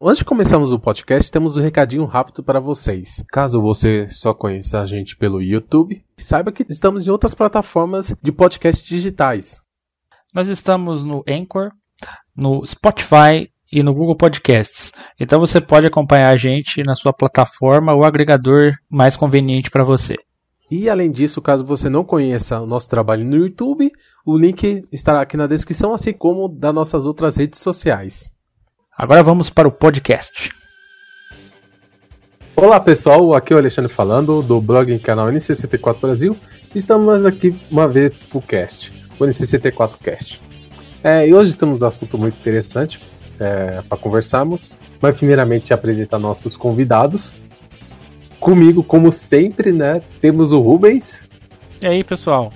Antes de começarmos o podcast, temos um recadinho rápido para vocês. Caso você só conheça a gente pelo YouTube, saiba que estamos em outras plataformas de podcast digitais. Nós estamos no Anchor, no Spotify e no Google Podcasts. Então você pode acompanhar a gente na sua plataforma ou agregador mais conveniente para você. E além disso, caso você não conheça o nosso trabalho no YouTube, o link estará aqui na descrição, assim como das nossas outras redes sociais. Agora vamos para o podcast. Olá pessoal, aqui é o Alexandre falando do blog e canal N64 Brasil. Estamos aqui uma vez pro cast, o N64 Cast. É, e hoje temos um assunto muito interessante é, para conversarmos, mas primeiramente apresentar nossos convidados. Comigo, como sempre, né, temos o Rubens. E aí pessoal?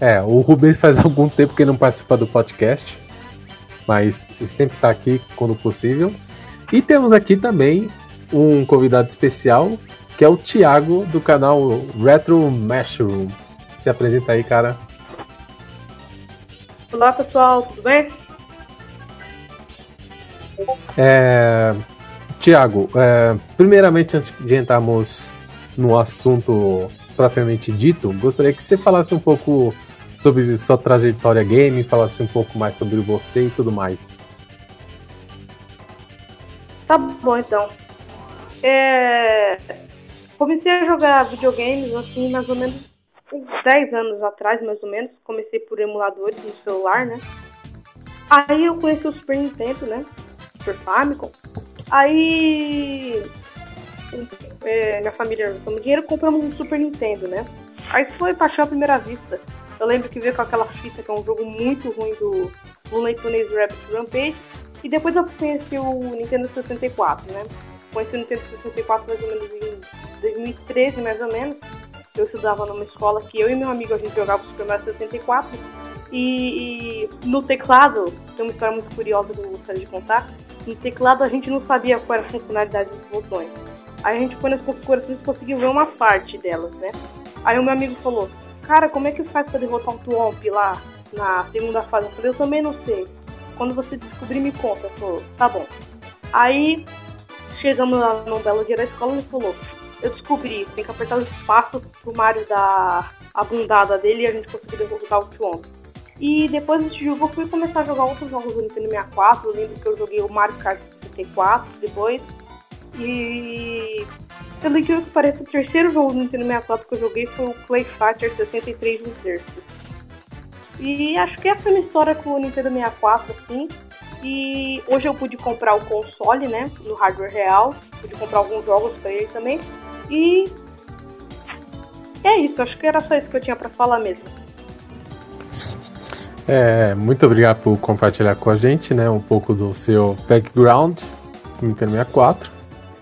É, o Rubens faz algum tempo que não participa do podcast mas sempre está aqui quando possível. E temos aqui também um convidado especial, que é o Thiago, do canal Retro Mushroom. Se apresenta aí, cara. Olá, pessoal, tudo bem? É... Tiago, é... primeiramente, antes de entrarmos no assunto propriamente dito, gostaria que você falasse um pouco sobre sua trajetória game, falasse um pouco mais sobre você e tudo mais. Tá bom, então. É... Comecei a jogar videogames, assim, mais ou menos uns 10 anos atrás, mais ou menos. Comecei por emuladores no celular, né? Aí eu conheci o Super Nintendo, né? Super Famicom. Aí... É, minha família somos dinheiro compramos um Super Nintendo, né? Aí foi paixão à primeira vista. Eu lembro que veio com aquela fita que é um jogo muito ruim do Looney Tunes Rabbit Rampage. E depois eu conheci o Nintendo 64, né? Conheci o Nintendo 64 mais ou menos em 2013, mais ou menos. Eu estudava numa escola que eu e meu amigo a gente jogava o Super Mario 64. E, e no teclado, tem uma história muito curiosa que eu gostaria de contar. No teclado a gente não sabia qual era a funcionalidade dos botões. Aí a gente foi nas configurações e conseguiu ver uma parte delas, né? Aí o meu amigo falou, cara, como é que faz pra derrotar um Twomp lá na segunda fase? Eu falei, eu também não sei. Quando você descobrir, me conta. Falou, tá bom. Aí, chegamos lá no belo dia da escola, ele falou, eu descobri, tem que apertar o espaço pro Mario dar a bundada dele e a gente conseguir derrotar o Twomp. E depois desse jogo eu fui começar a jogar outros jogos do Nintendo 64. Eu lembro que eu joguei o Mario Kart 64 depois. E pelo que parece, o terceiro jogo do Nintendo 64 que eu joguei foi o Play Fighter 63 Versus. E acho que essa é a minha história com o Nintendo 64, assim. E hoje eu pude comprar o console, né? No hardware real. Pude comprar alguns jogos pra ele também. E. É isso, acho que era só isso que eu tinha para falar mesmo. É, muito obrigado por compartilhar com a gente, né? Um pouco do seu background no Nintendo 64.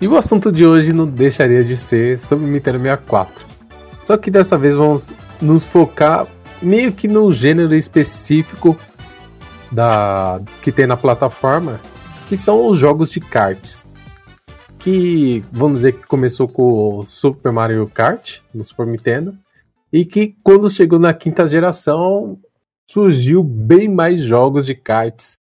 E o assunto de hoje não deixaria de ser sobre Nintendo 64. Só que dessa vez vamos nos focar meio que no gênero específico da que tem na plataforma, que são os jogos de karts. Que vamos dizer que começou com o Super Mario Kart no Super Nintendo e que quando chegou na quinta geração surgiu bem mais jogos de karts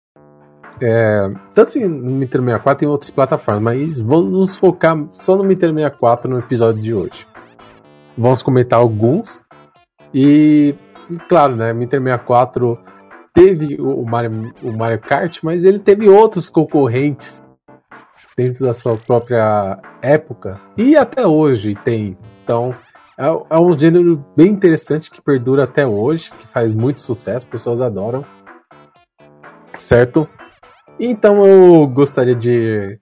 é, tanto no Nintendo 64 e em outras plataformas, mas vamos focar só no Nintendo 64 no episódio de hoje. Vamos comentar alguns e, claro, né, Nintendo 64 teve o Mario, o Mario Kart, mas ele teve outros concorrentes dentro da sua própria época e até hoje tem. Então é, é um gênero bem interessante que perdura até hoje, que faz muito sucesso, pessoas adoram, certo? Então eu gostaria de.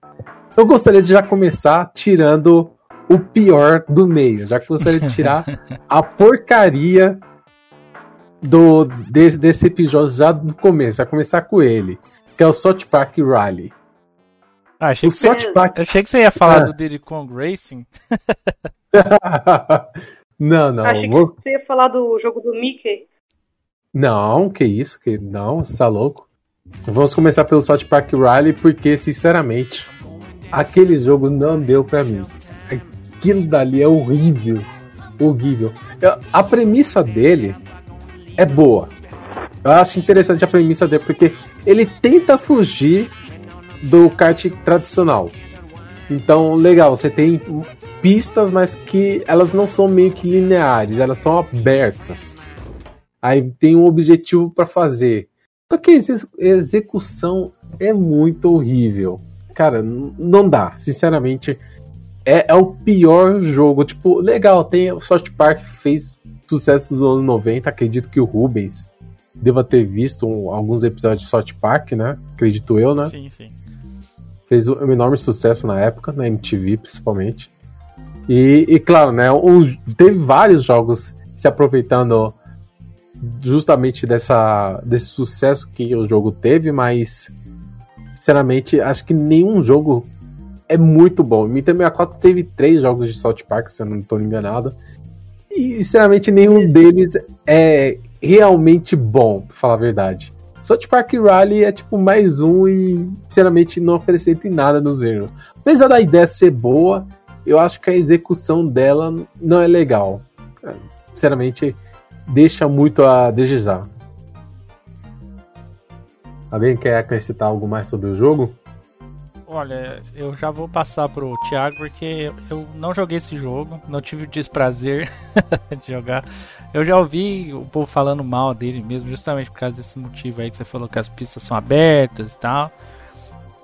Eu gostaria de já começar tirando o pior do meio. Já que gostaria de tirar a porcaria do desse, desse episódio já do começo. Já começar com ele. Que é o South Park Rally. Ah, achei, o que você, Park... achei que você ia falar ah. do Diddy Kong Racing. não, não. Achei vou... que você ia falar do jogo do Mickey. Não, que isso, que não, você tá louco. Vamos começar pelo South Park Riley, porque, sinceramente, aquele jogo não deu para mim. Aquilo dali é horrível. Horrível. A premissa dele é boa. Eu acho interessante a premissa dele, porque ele tenta fugir do kart tradicional. Então, legal, você tem pistas, mas que elas não são meio que lineares, elas são abertas. Aí tem um objetivo para fazer. Só que a execução é muito horrível. Cara, não dá. Sinceramente, é, é, o pior jogo. Tipo, legal, tem o South Park fez sucesso nos anos 90. Acredito que o Rubens deva ter visto um, alguns episódios de South Park, né? Acredito eu, né? Sim, sim. Fez um enorme sucesso na época, na MTV principalmente. E, e claro, né? Um, teve vários jogos se aproveitando justamente dessa, desse sucesso que o jogo teve, mas sinceramente acho que nenhum jogo é muito bom. O Nintendo 64 teve três jogos de South Park, se eu não estou enganado. E sinceramente nenhum deles é realmente bom, pra falar a verdade. South Park Rally é tipo mais um e sinceramente não acrescenta em nada nos erros. Apesar da ideia ser boa, eu acho que a execução dela não é legal. Sinceramente, deixa muito a desejar. Alguém quer acrescentar algo mais sobre o jogo? Olha, eu já vou passar pro Thiago porque eu não joguei esse jogo, não tive o desprazer de jogar. Eu já ouvi o povo falando mal dele mesmo, justamente por causa desse motivo aí que você falou que as pistas são abertas e tal.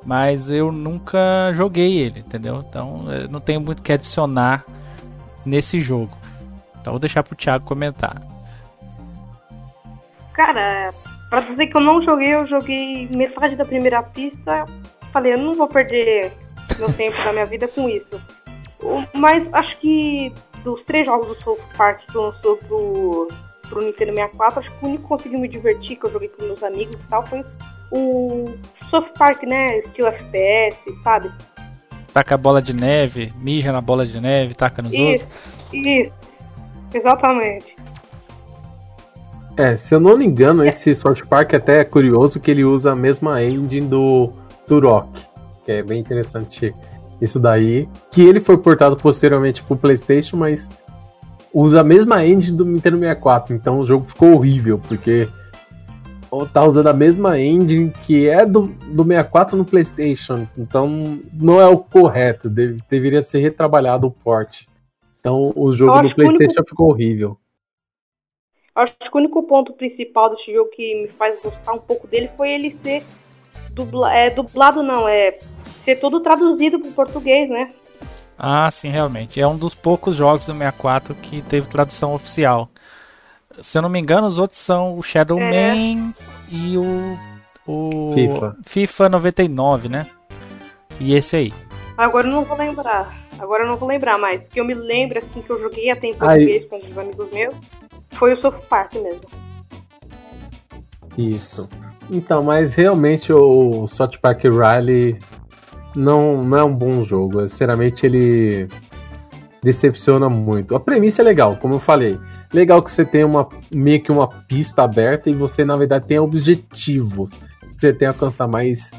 Mas eu nunca joguei ele, entendeu? Então não tenho muito que adicionar nesse jogo. Então vou deixar pro Thiago comentar. Cara, pra dizer que eu não joguei, eu joguei metade da primeira pista. Falei, eu não vou perder meu tempo da minha vida com isso. Mas acho que dos três jogos do South Park que lançou pro, pro Nintendo 64, acho que o único que conseguiu me divertir, que eu joguei com meus amigos e tal, foi o South Park, né? Estilo FPS, sabe? Taca a bola de neve, mija na bola de neve, taca nos isso, outros. Isso, exatamente. É, se eu não me engano, esse South Park até é curioso que ele usa a mesma engine do Turok, que é bem interessante isso daí. Que ele foi portado posteriormente pro PlayStation, mas usa a mesma engine do Nintendo 64, então o jogo ficou horrível, porque tá usando a mesma engine que é do, do 64 no PlayStation, então não é o correto, deve, deveria ser retrabalhado o port. Então o jogo no PlayStation único... ficou horrível. Acho que o único ponto principal desse jogo que me faz gostar um pouco dele foi ele ser dubla, é, dublado, não, é ser todo traduzido para o português, né? Ah, sim, realmente. É um dos poucos jogos do 64 que teve tradução oficial. Se eu não me engano, os outros são o Shadow é. Man e o, o FIFA. FIFA 99, né? E esse aí. Agora eu não vou lembrar. Agora eu não vou lembrar mais. Que eu me lembro, assim, que eu joguei até em português aí. com os amigos meus. Foi o South Park mesmo. Isso. Então, mas realmente o South Park Riley não, não é um bom jogo. Sinceramente, ele decepciona muito. A premissa é legal, como eu falei. Legal que você tem uma meio que uma pista aberta e você, na verdade, tem objetivos que você tem que alcançar, mas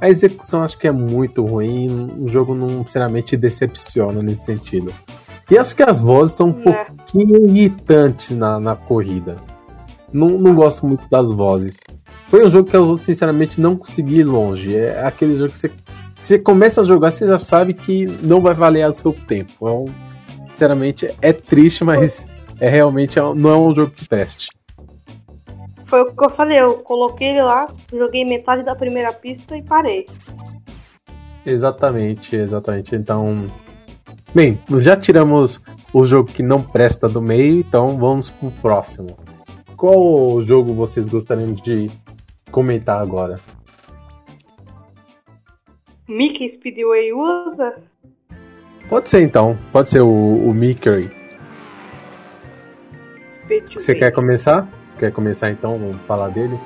a execução acho que é muito ruim. O jogo não, sinceramente, decepciona nesse sentido. E acho que as vozes são um é. pouquinho irritantes na, na corrida. Não, não gosto muito das vozes. Foi um jogo que eu, sinceramente, não consegui ir longe. É aquele jogo que você, você começa a jogar, você já sabe que não vai valer o seu tempo. Então, sinceramente, é triste, mas é realmente não é um jogo de teste. Foi o que eu falei, eu coloquei ele lá, joguei metade da primeira pista e parei. Exatamente, exatamente. Então, Bem, já tiramos o jogo que não presta do meio, então vamos pro próximo. Qual jogo vocês gostariam de comentar agora? Mickey Speedway usa? Pode ser então, pode ser o, o Mickey. Você quer começar? Quer começar então? Vamos falar dele?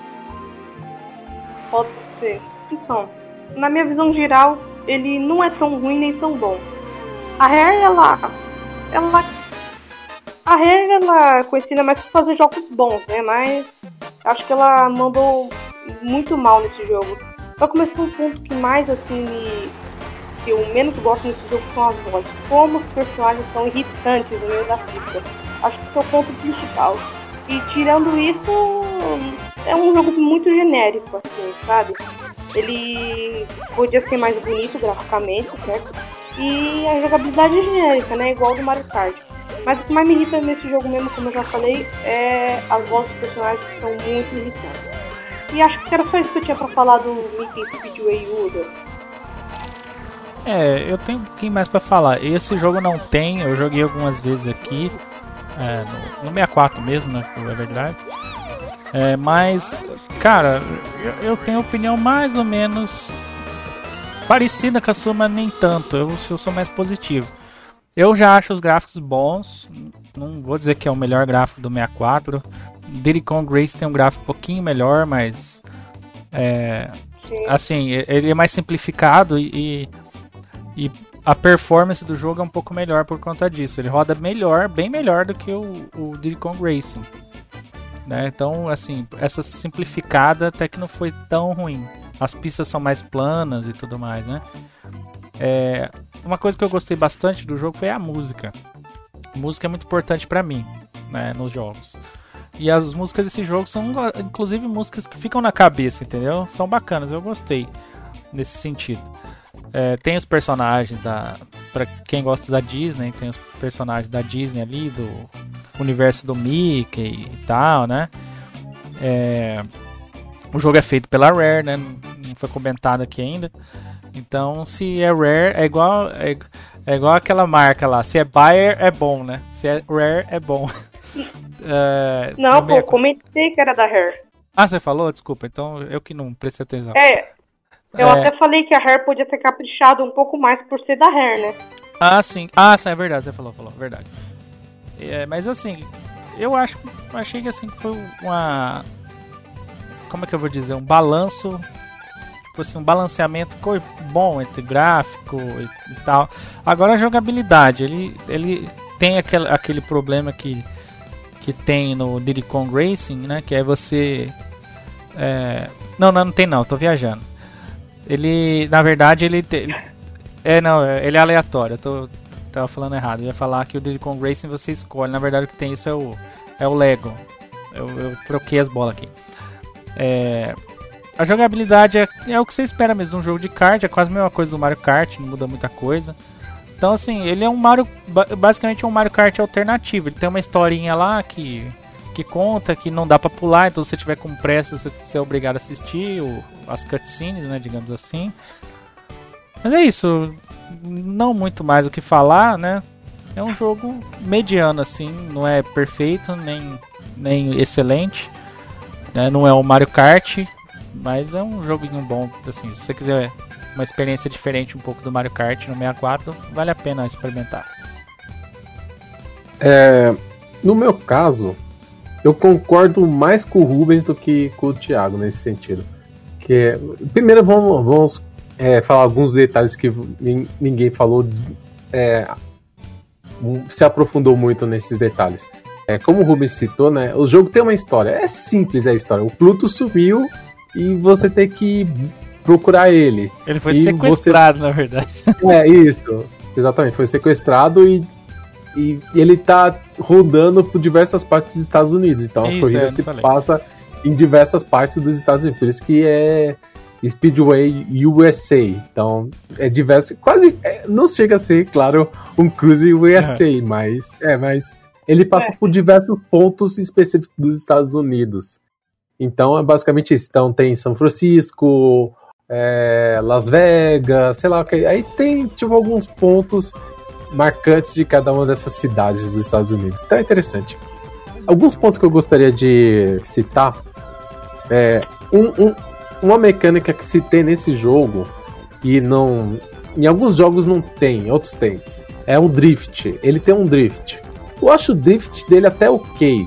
Pode ser. Então, na minha visão geral, ele não é tão ruim nem tão bom a Rare, ela. Ela. A Rare, ela é conhecida mais por fazer jogos bons, né? Mas acho que ela mandou muito mal nesse jogo. Só começou um ponto que mais, assim, me, que eu menos gosto nesse jogo são as vozes. Como os personagens são irritantes no meio da pista. Acho que esse é o ponto principal. E tirando isso, é um jogo muito genérico, assim, sabe? ele podia ser mais bonito graficamente, certo? E a jogabilidade é genérica, né? Igual do Mario Kart. Mas o que mais me irrita nesse jogo mesmo, como eu já falei, é as vozes dos personagens que são muito irritantes. E acho que era só isso que eu tinha pra falar do Mickey Speedway Uda. É, eu tenho um pouquinho mais pra falar. Esse jogo não tem, eu joguei algumas vezes aqui, é, no, no 64 mesmo, né? É verdade. É, mas, cara, eu, eu tenho opinião mais ou menos parecida com a sua, mas nem tanto. Eu, eu sou mais positivo. Eu já acho os gráficos bons. Não vou dizer que é o melhor gráfico do 64. Diddy Kong Race tem um gráfico um pouquinho melhor, mas é, assim, ele é mais simplificado e, e a performance do jogo é um pouco melhor por conta disso. Ele roda melhor, bem melhor do que o, o Diddy Kong Racing. Né? Então, assim, essa simplificada até que não foi tão ruim. As pistas são mais planas e tudo mais, né? É, uma coisa que eu gostei bastante do jogo foi a música. A música é muito importante para mim, né, nos jogos. E as músicas desse jogo são, inclusive, músicas que ficam na cabeça, entendeu? São bacanas, eu gostei nesse sentido. É, tem os personagens da. Pra quem gosta da Disney, tem os personagens da Disney ali, do universo do Mickey e tal, né? É, o jogo é feito pela Rare, né? Não foi comentado aqui ainda. Então, se é Rare, é igual, é, é igual aquela marca lá. Se é Buyer, é bom, né? Se é Rare, é bom. Uh, não, pô, comentei que era da Hair. Ah, você falou? Desculpa, então eu que não prestei atenção. É, eu é... até falei que a Hair podia ter caprichado um pouco mais por ser da Hair, né? Ah, sim. Ah, sim, é verdade, você falou, falou, verdade. É, mas assim, eu acho, achei que assim foi uma, como é que eu vou dizer, um balanço, tipo assim, um balanceamento bom entre gráfico e, e tal. Agora a jogabilidade, ele, ele tem aquele, aquele problema que que tem no Diddy Kong Racing, né? Que é você. É... Não, não, não tem não, tô viajando. Ele, na verdade, ele, ele é não, ele é aleatório. Eu tô, tava falando errado. Eu ia falar que o Diddy Kong Racing você escolhe. Na verdade, o que tem isso é o é o Lego. Eu, eu troquei as bolas aqui. É, a jogabilidade é, é, o que você espera mesmo de um jogo de kart. É quase a mesma coisa do Mario Kart, não muda muita coisa. Então, assim, ele é um Mario. Basicamente é um Mario Kart alternativo. Ele tem uma historinha lá que. Que conta que não dá pra pular, então se você tiver com pressa, você é obrigado a assistir o, as cutscenes, né? Digamos assim. Mas é isso. Não muito mais o que falar, né? É um jogo mediano, assim. Não é perfeito, nem, nem excelente. Né? Não é o Mario Kart, mas é um joguinho bom. Assim, se você quiser uma experiência diferente um pouco do Mario Kart no 64, vale a pena experimentar. É, no meu caso, eu concordo mais com o Rubens do que com o Thiago nesse sentido. Que primeiro vamos, vamos é, falar alguns detalhes que ninguém falou, é, se aprofundou muito nesses detalhes. É, como o Rubens citou, né, o jogo tem uma história. É simples a história. O Pluto sumiu e você tem que procurar ele. Ele foi sequestrado, você... na verdade. É, isso. Exatamente, foi sequestrado e, e, e, ele tá rodando por diversas partes dos Estados Unidos. Então as isso, corridas é, se passam em diversas partes dos Estados Unidos. Por isso que é Speedway USA. Então é diverso. Quase. É, não chega a ser, claro, um Cruise USA, é. mas. É, mas. Ele passa é. por diversos pontos específicos dos Estados Unidos. Então é basicamente isso. Então tem São Francisco, é, Las Vegas, sei lá, aí tem tipo alguns pontos marcantes de cada uma dessas cidades dos Estados Unidos. Então é interessante. Alguns pontos que eu gostaria de citar é um, um, uma mecânica que se tem nesse jogo e não em alguns jogos não tem, outros tem. É um drift. Ele tem um drift. Eu acho o drift dele até ok.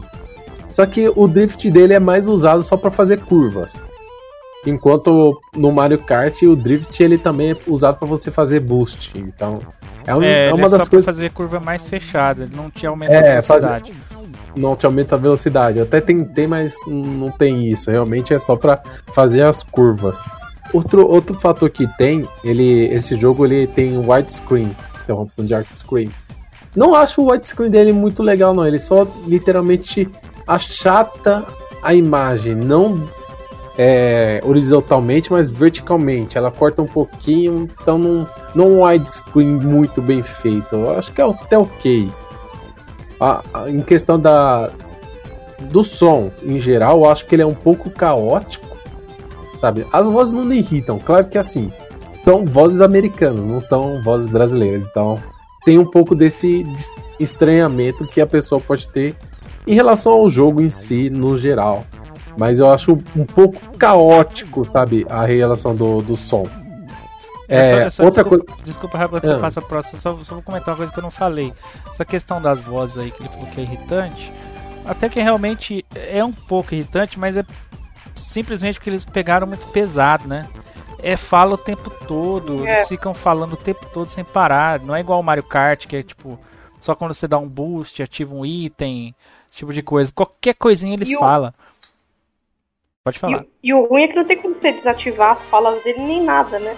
Só que o drift dele é mais usado só para fazer curvas. Enquanto no Mario Kart o drift ele também é usado para você fazer boost. Então é, um, é, é uma é das só coisas. fazer curva mais fechada, ele não te aumenta é, a velocidade. Fazer... Não te aumenta a velocidade. Eu até tentei, mas não tem isso. Realmente é só para fazer as curvas. Outro, outro fator que tem, ele, esse jogo ele tem widescreen, tem uma opção de screen. Não acho o widescreen dele muito legal, não. Ele só literalmente achata a imagem, não é, horizontalmente, mas verticalmente. Ela corta um pouquinho, então não, não um widescreen muito bem feito. Eu acho que é até ok. A, a, em questão da, do som, em geral, eu acho que ele é um pouco caótico, sabe? As vozes não me irritam, claro que assim, são vozes americanas, não são vozes brasileiras, então tem um pouco desse estranhamento que a pessoa pode ter em relação ao jogo em si, no geral. Mas eu acho um pouco caótico, sabe, a relação do, do som. É, é só, outra desculpa, coisa. Desculpa, Rafa, você é. passa a próxima. Só, só vou comentar uma coisa que eu não falei. Essa questão das vozes aí que ele falou que é irritante. Até que realmente é um pouco irritante, mas é simplesmente porque eles pegaram muito pesado, né? É fala o tempo todo, é. eles ficam falando o tempo todo sem parar. Não é igual o Mario Kart, que é tipo, só quando você dá um boost, ativa um item, tipo de coisa. Qualquer coisinha eles falam. Pode falar. E, e, o ruim é que não tem como você desativar as falas dele nem nada, né?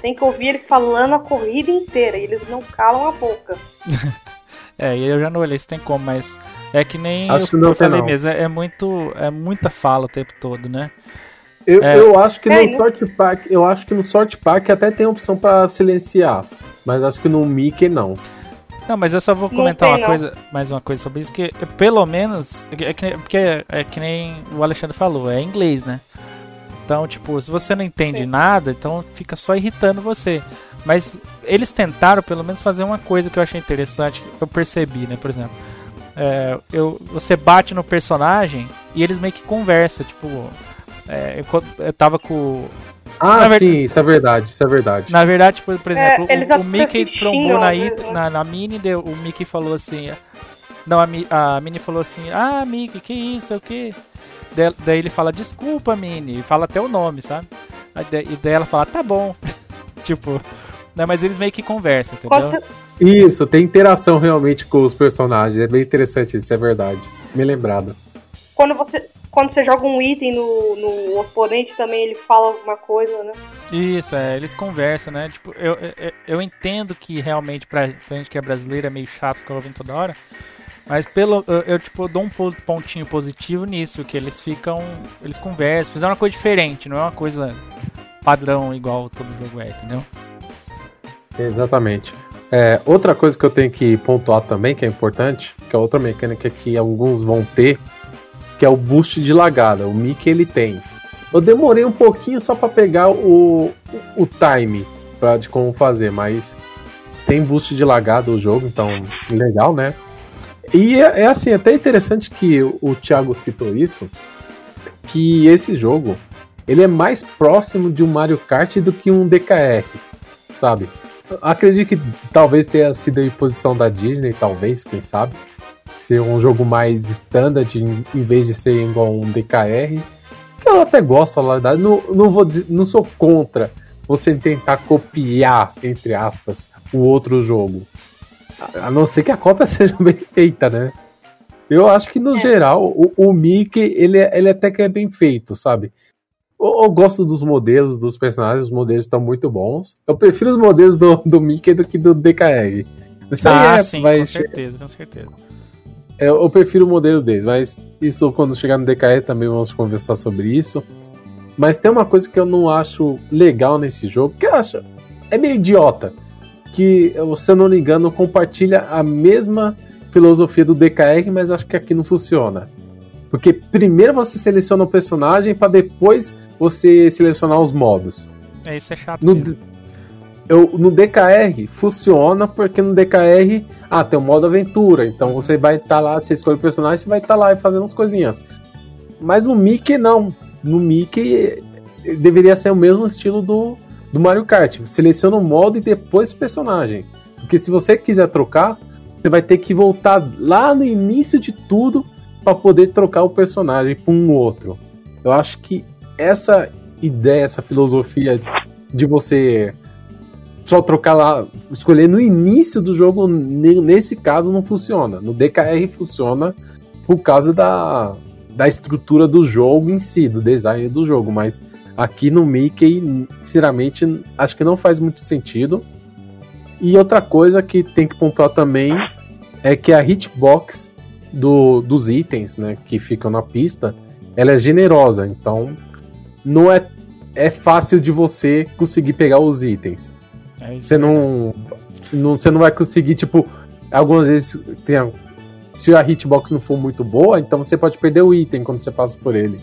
Tem que ouvir ele falando a corrida inteira e eles não calam a boca. é, eu já não olhei se tem como, mas é que nem acho eu, que não eu falei não. mesmo, é, é, muito, é muita fala o tempo todo, né? Eu, é. eu acho que é, no Sort Pack, eu acho que no Sort Pack até tem opção para silenciar, mas acho que no Mickey não. Não, mas eu só vou comentar uma coisa, mais uma coisa sobre isso, que pelo menos, é que, porque é, é que nem o Alexandre falou, é inglês, né? Então, tipo, se você não entende Sim. nada, então fica só irritando você. Mas eles tentaram pelo menos fazer uma coisa que eu achei interessante, que eu percebi, né? Por exemplo, é, eu, você bate no personagem e eles meio que conversam, tipo, é, eu, eu tava com ah, ver... sim, isso é verdade, isso é verdade. Na verdade, tipo, por exemplo, é, o, o Mickey trombou na, it, na, na Mini, deu, o Mickey falou assim. Não, a, a Mini falou assim, ah, Mickey, que isso, é o que? Daí ele fala, desculpa, Mini, e fala até o nome, sabe? E daí ela fala, tá bom. tipo, né, mas eles meio que conversam, entendeu? Isso, tem interação realmente com os personagens, é bem interessante isso, é verdade. Me lembrado. Quando você, quando você joga um item no, no oponente também ele fala alguma coisa, né? Isso, é, eles conversam, né? Tipo, eu, eu, eu entendo que realmente pra, gente que é brasileiro é meio chato ficar ouvindo toda hora. Mas pelo eu, eu, tipo dou um pontinho positivo nisso, que eles ficam, eles conversam, fizeram uma coisa diferente, não é uma coisa padrão igual todo jogo é, entendeu? Exatamente. É, outra coisa que eu tenho que pontuar também, que é importante, que é outra mecânica que alguns vão ter, que é o boost de lagada. O Mickey ele tem. Eu demorei um pouquinho só para pegar o, o, time pra, de como fazer, mas tem boost de lagada o jogo, então legal, né? E é, é assim, é até interessante que o, o Thiago citou isso, que esse jogo ele é mais próximo de um Mario Kart do que um DKR, sabe? Acredito que talvez tenha sido a imposição da Disney, talvez, quem sabe ser um jogo mais standard em, em vez de ser igual um DKR. Que eu até gosto, na verdade. Não, não, vou dizer, não sou contra você tentar copiar, entre aspas, o outro jogo. A, a não ser que a cópia seja bem feita, né? Eu acho que no é. geral o, o Mickey ele, é, ele até que é bem feito, sabe? Eu, eu, gosto dos modelos dos personagens, os modelos estão muito bons. Eu prefiro os modelos do, do Mickey do que do DKR. Isso ah, é, sim, com certeza, com certeza. É, eu prefiro o modelo deles, mas isso quando chegar no DKE também vamos conversar sobre isso. Mas tem uma coisa que eu não acho legal nesse jogo, que eu acho é meio idiota. Que, se eu não me engano, compartilha a mesma filosofia do DKR, mas acho que aqui não funciona. Porque primeiro você seleciona o personagem para depois você selecionar os modos. É, isso é chato. No, eu, no DKR funciona porque no DKR ah, tem o modo aventura, então você vai estar tá lá, você escolhe o personagem, você vai estar tá lá fazendo as coisinhas. Mas no Mickey não. No Mickey deveria ser o mesmo estilo do, do Mario Kart. Seleciona o modo e depois o personagem. Porque se você quiser trocar, você vai ter que voltar lá no início de tudo para poder trocar o personagem para um outro. Eu acho que essa ideia, essa filosofia de você só trocar lá, escolher no início do jogo, nesse caso não funciona. No DKR funciona por causa da, da estrutura do jogo em si, do design do jogo, mas aqui no Mickey, sinceramente, acho que não faz muito sentido. E outra coisa que tem que pontuar também é que a hitbox do, dos itens, né, que ficam na pista, ela é generosa, então não é, é fácil de você conseguir pegar os itens. É você não, não, você não vai conseguir, tipo, algumas vezes tem a, se a hitbox não for muito boa, então você pode perder o item quando você passa por ele.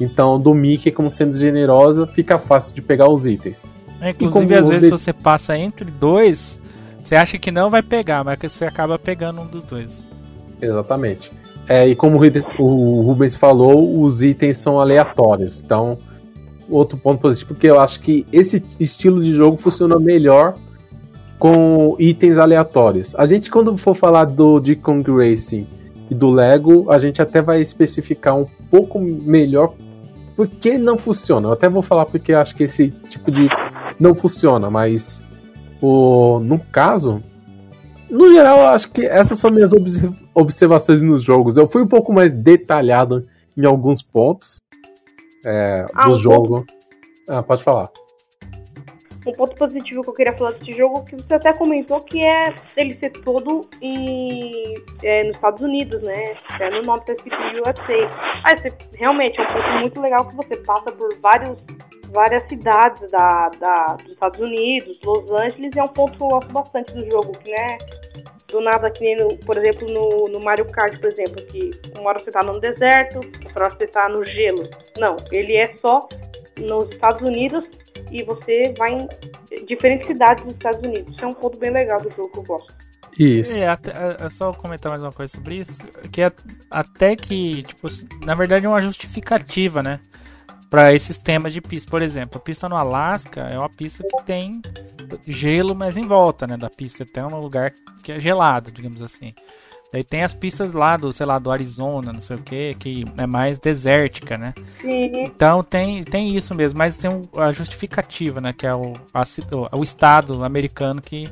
Então, do Mickey, como sendo generosa, fica fácil de pegar os itens. É, inclusive, às vezes de... você passa entre dois, você acha que não vai pegar, mas você acaba pegando um dos dois. Exatamente. É, e como o Rubens falou, os itens são aleatórios. Então, outro ponto positivo, porque eu acho que esse estilo de jogo funciona melhor com itens aleatórios. A gente, quando for falar do de Kong Racing e do Lego, a gente até vai especificar um pouco melhor por que não funciona. Eu até vou falar porque acho que esse tipo de não funciona, mas o, no caso, no geral, eu acho que essas são minhas observações nos jogos. Eu fui um pouco mais detalhado em alguns pontos é, ah, do um jogo. Ponto... Ah, pode falar. Um ponto positivo que eu queria falar desse jogo, que você até comentou, que é ele ser todo em, é, nos Estados Unidos, né? É, no nome escrito USA. Ah, esse, realmente é um ponto muito legal que você passa por vários várias cidades da, da, dos Estados Unidos, Los Angeles, e é um ponto que eu gosto bastante do jogo, que né, do nada que no, por exemplo, no, no Mario Kart, por exemplo, que uma hora você tá no deserto, outra hora você tá no gelo. Não, ele é só nos Estados Unidos e você vai em diferentes cidades dos Estados Unidos. Isso é um ponto bem legal do jogo que eu gosto. Isso. É, até, é, é só comentar mais uma coisa sobre isso, que é até que, tipo, na verdade é uma justificativa, né? Para esses temas de pista. Por exemplo, a pista no Alasca é uma pista que tem gelo, mas em volta né, da pista. Tem um lugar que é gelado, digamos assim. Daí tem as pistas lá do, sei lá, do Arizona, não sei o que, que é mais desértica, né? Sim. Então tem, tem isso mesmo, mas tem a justificativa, né? Que é o, a, o estado americano que,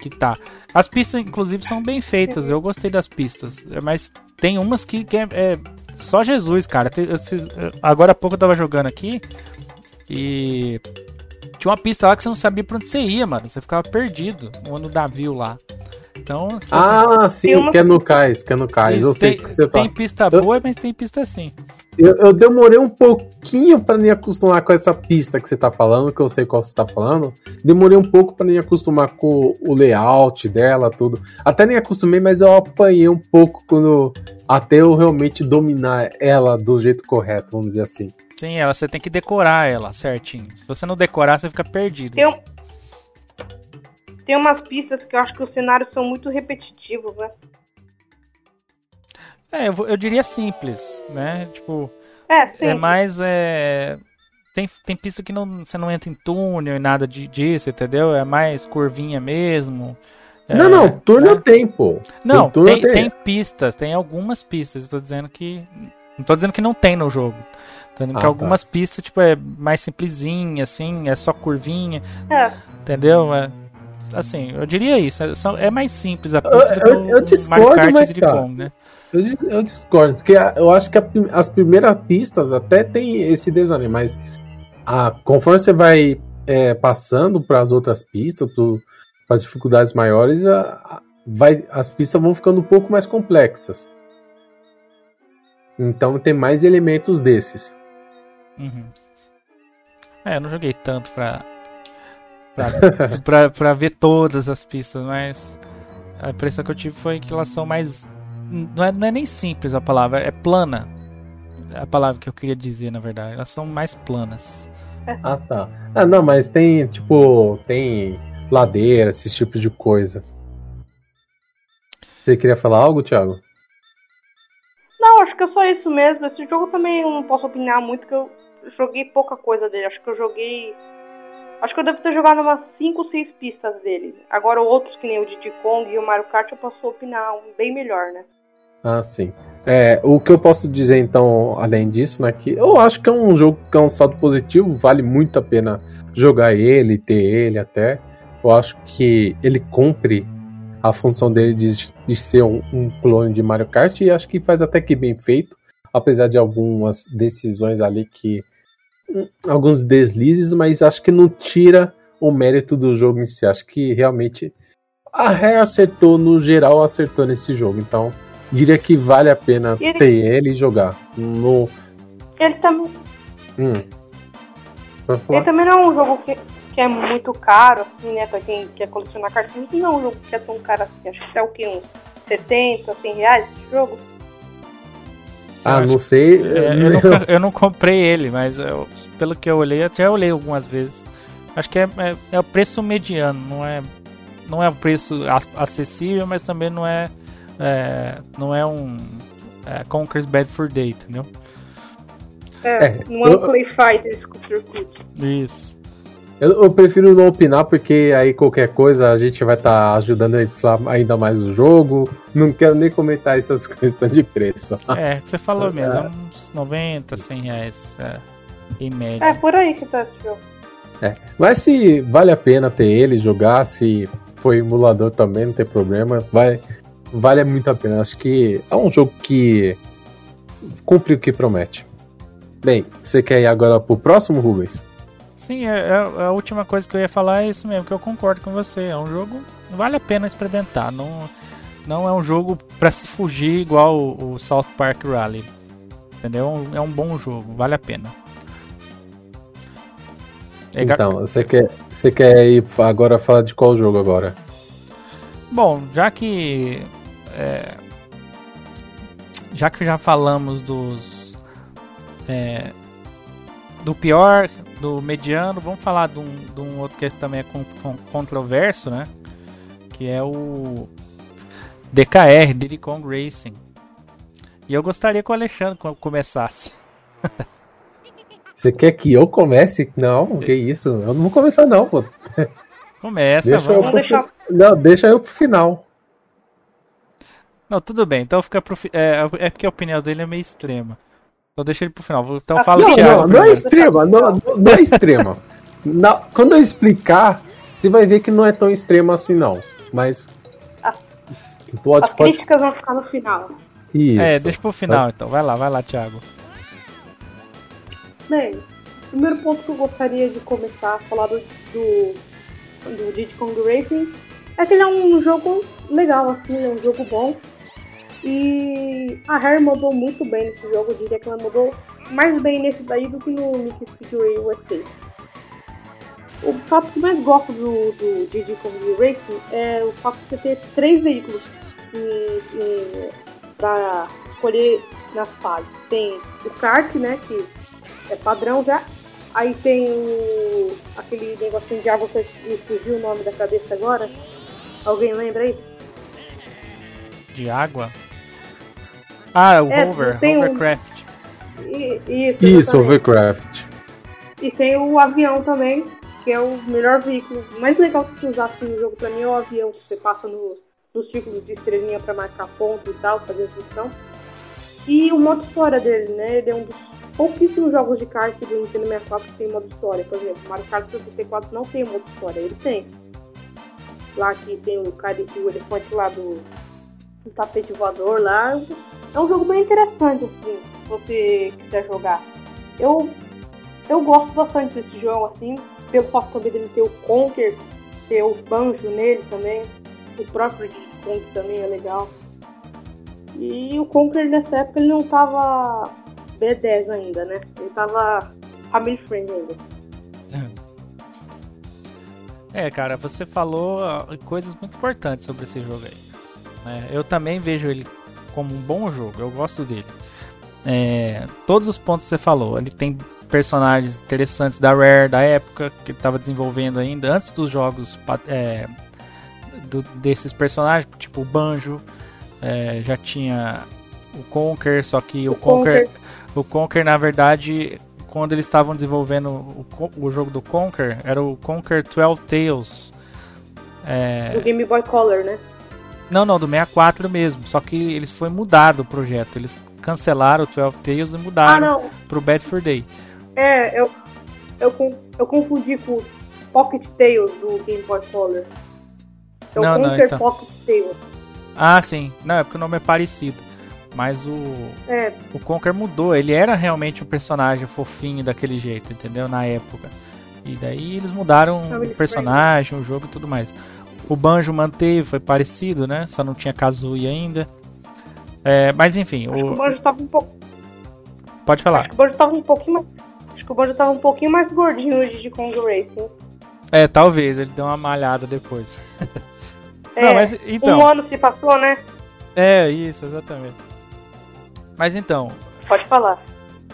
que tá. As pistas, inclusive, são bem feitas. Eu gostei das pistas, mas tem umas que, que é, é só Jesus, cara. Agora há pouco eu tava jogando aqui e tinha uma pista lá que você não sabia pra onde você ia, mano. Você ficava perdido no navio lá. Então, tipo ah, assim, sim, uma... que é no cais, que é no cais. Isso, eu sei tem, que você tem pista boa, mas tem pista sim. Eu, eu, demorei um pouquinho para me acostumar com essa pista que você tá falando, que eu sei qual você tá falando. Demorei um pouco para me acostumar com o layout dela, tudo. Até nem acostumei, mas eu apanhei um pouco quando até eu realmente dominar ela do jeito correto, vamos dizer assim. Sim, ela você tem que decorar ela certinho. Se você não decorar, você fica perdido. Tem, tem umas pistas que eu acho que os cenários são muito repetitivos, né? É, eu, eu diria simples, né? Tipo, é, é mais. É... Tem, tem pista que não, você não entra em túnel e nada de, disso, entendeu? É mais curvinha mesmo. Não, é, não, túnel né? tem, pô. Não, tem, tem, tem. tem pistas, tem algumas pistas. Estou dizendo que. Não tô dizendo que não tem no jogo. Tô dizendo ah, que algumas tá. pistas, tipo, é mais simplesinha, assim, é só curvinha. É. Entendeu? É, assim, eu diria isso. É, é mais simples a pista eu, do eu, eu discordo, Mario Kart mas, tá. né? Eu, eu, discordo, porque eu acho que a, as primeiras pistas até tem esse design, mas a, conforme você vai é, passando para as outras pistas, para as dificuldades maiores, a, vai, as pistas vão ficando um pouco mais complexas. Então tem mais elementos desses. Uhum. É, eu não joguei tanto pra, pra, pra, pra ver todas as pistas, mas a impressão que eu tive foi que elas são mais. Não é, não é nem simples a palavra, é plana. É a palavra que eu queria dizer, na verdade. Elas são mais planas. Ah, tá. Ah, não, mas tem, tipo, tem ladeira, esses tipos de coisa. Você queria falar algo, Thiago? Não, acho que é só isso mesmo. Esse jogo também eu não posso opinar muito, que eu joguei pouca coisa dele. Acho que eu joguei Acho que eu devo ter jogado umas 5 ou 6 pistas dele. Agora outros, que nem o Diddy Kong e o Mario Kart, eu posso opinar bem melhor, né? Ah, sim. É, o que eu posso dizer então, além disso, né, que eu acho que é um jogo que é um saldo positivo, vale muito a pena jogar ele, ter ele até. Eu acho que ele cumpre a função dele de, de ser um, um, clone de Mario Kart e acho que faz até que bem feito, apesar de algumas decisões ali que alguns deslizes, mas acho que não tira o mérito do jogo em si. Acho que realmente a Rare acertou, no geral, acertou nesse jogo. Então, diria que vale a pena ele... ter ele e jogar. No... Ele também. Hum. Ele também não é um jogo que, que é muito caro, assim, né? Pra quem quer colecionar cartas, não é um jogo que é tão caro assim. Acho que é o que? Uns 70, 100 reais esse jogo? Ah, não sei. É, eu, nunca, eu, não comprei ele, mas eu, pelo que eu olhei, até olhei algumas vezes. Acho que é, é, é o preço mediano, não é, não é o preço acessível, mas também não é, é não é um é, Conker's Bad for Day, entendeu? É, é não é um Play Fighters com circuito. Isso. Eu, eu, prefiro não opinar porque aí qualquer coisa a gente vai estar tá ajudando a inflar ainda mais o jogo. Não quero nem comentar essas questões de preço. É, você falou é. mesmo, é uns 90, 100 reais é, em média. É, por aí que tá esse jogo. É, mas se vale a pena ter ele, jogar, se for emulador também, não tem problema, vai, vale muito a pena. Acho que é um jogo que cumpre o que promete. Bem, você quer ir agora pro próximo, Rubens? Sim, é, é, a última coisa que eu ia falar é isso mesmo, que eu concordo com você. É um jogo vale a pena experimentar. Não, não é um jogo para se fugir igual o, o, South Park Rally. Entendeu? É um bom jogo, vale a pena. É então, você quer, você quer ir agora falar de qual jogo agora? Bom, já que. É, já que já falamos dos. É, do pior, do mediano, vamos falar de um, de um outro que também é controverso, né? Que é o DKR, Diddy Kong Racing. E eu gostaria que o Alexandre começasse. Você quer que eu comece? Não, que isso. Eu não vou começar não, pô. Começa, deixa vamos. Eu pro... deixar... Não, deixa eu pro final. Não, tudo bem. Então fica pro... é, é porque a opinião dele é meio extrema. Então deixa ele pro final. Então fala não, o Thiago. Não, não é extrema, não, não é extrema. não, quando eu explicar, você vai ver que não é tão extrema assim não. Mas. pode, as pode... críticas vão ficar no final. Isso. É, deixa pro final então. Vai lá, vai lá, Thiago. Bem, o primeiro ponto que eu gostaria de começar a falar do, do, do Diddy Kong Racing é que ele é um jogo legal, assim, é um jogo bom. E a Harry mandou muito bem nesse jogo, eu diria que ela mandou mais bem nesse daí do que no Nick Speedway USA. O fato que mais gosto do, do Diddy Kong Racing é o fato de você ter três veículos para escolher nas fases. Tem o kart, né, que é padrão já. Aí tem o, aquele negocinho de água que fugiu o nome da cabeça agora. Alguém lembra aí? De água? Ah, o é, Hover, Hovercraft. Um... Isso, Isso Hovercraft. E tem o avião também, que é o melhor veículo. O mais legal que você usar assim, no jogo pra mim é o avião, que você passa no, nos círculos de estrelinha pra marcar ponto e tal, fazer a missão. E o modo história dele, né? Ele é um dos pouquíssimos jogos de kart do Nintendo 64 que tem modo história. Por exemplo, Mario Kart 64 não tem modo história, ele tem. Lá que tem o cara o elefante lá do, do tapete voador lá. É um jogo bem interessante, assim, se você quiser jogar. Eu, eu gosto bastante desse jogo, assim, pelo fato também dele ter o Conker, ter o Banjo nele também. O próprio Conker também é legal. E o Conker nessa época ele não tava B10 ainda, né? Ele tava family friendly ainda. É, cara, você falou coisas muito importantes sobre esse jogo aí. É, eu também vejo ele como um bom jogo, eu gosto dele. É, todos os pontos que você falou, ele tem personagens interessantes da Rare da época que ele estava desenvolvendo ainda antes dos jogos é, do, desses personagens, tipo o Banjo, é, já tinha o Conker, só que o, o Conker, Conker, o Conker na verdade quando eles estavam desenvolvendo o, o, jogo do Conker era o Conker 12 Tales. É... Do Game Boy Color, né? Não, não, do 64 mesmo. Só que eles foi mudado o projeto. Eles cancelaram o 12 Tales e mudaram ah, pro Bad for Day. É, eu, eu, eu confundi com o Pocket Tales do Game Boy Color. É o não, Conquer não, então. Pocket Tales. Ah, sim. Não, é porque o nome é parecido. Mas o. É. O Conker mudou. Ele era realmente um personagem fofinho daquele jeito, entendeu? Na época. E daí eles mudaram o personagem, o jogo e tudo mais. O Banjo manteve, foi parecido, né? Só não tinha Kazooie ainda. É, mas enfim. O... o Banjo tava um pouco. Pode falar. o Banjo tava um pouquinho mais. que o Banjo tava um pouquinho mais gordinho hoje de Kong Racing. É, talvez, ele deu uma malhada depois. É, Não, mas, então, um ano se passou, né? É, isso, exatamente. Mas então. Pode falar.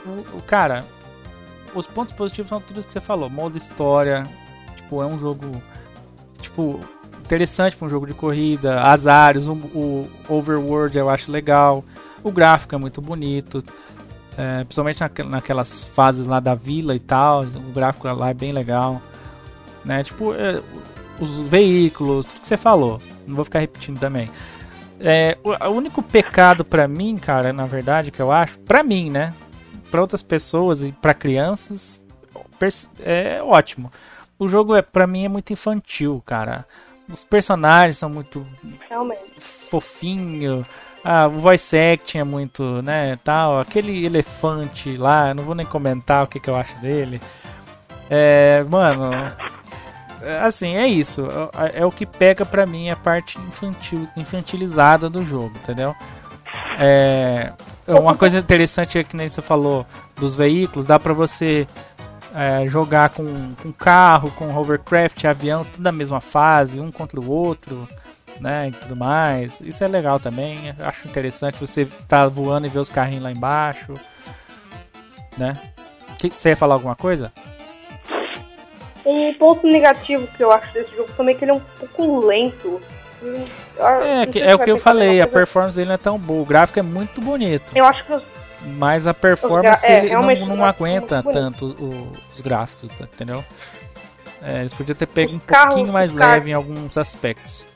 O, o cara, os pontos positivos são tudo que você falou. Modo história, tipo, é um jogo tipo interessante para um jogo de corrida. As áreas, o, o, overworld eu acho legal. O gráfico é muito bonito. É, principalmente naquelas fases lá da vila e tal. O gráfico lá é bem legal. Né? Tipo, é, os veículos, tudo que você falou. Não vou ficar repetindo também. É, o, o único pecado para mim, cara, na verdade, que eu acho, para mim, né? Para outras pessoas e para crianças, é ótimo. O jogo é, para mim, é muito infantil, cara. Os personagens são muito Realmente. fofinho. Ah, o voice acting é muito, né, tal. Aquele elefante lá, não vou nem comentar o que, que eu acho dele. É, mano, assim, é isso. É, é, o que pega pra mim a parte infantil, infantilizada do jogo, entendeu? É, uma coisa interessante é que nem você falou dos veículos, dá pra você é, jogar com, com carro, com hovercraft, avião, tudo na mesma fase, um contra o outro, né, e tudo mais. Isso é legal também, acho interessante você tá voando e ver os carrinhos lá embaixo, né? Você ia falar alguma coisa? Um ponto negativo que eu acho desse jogo também é que ele é um pouco lento. É, que, é o que eu falei, a performance dele não é tão boa. O gráfico é muito bonito. Eu acho que mas a performance é, não, não aguenta tanto os gráficos, tá, entendeu? É, eles podiam ter pego os um carros, pouquinho mais leve em alguns aspectos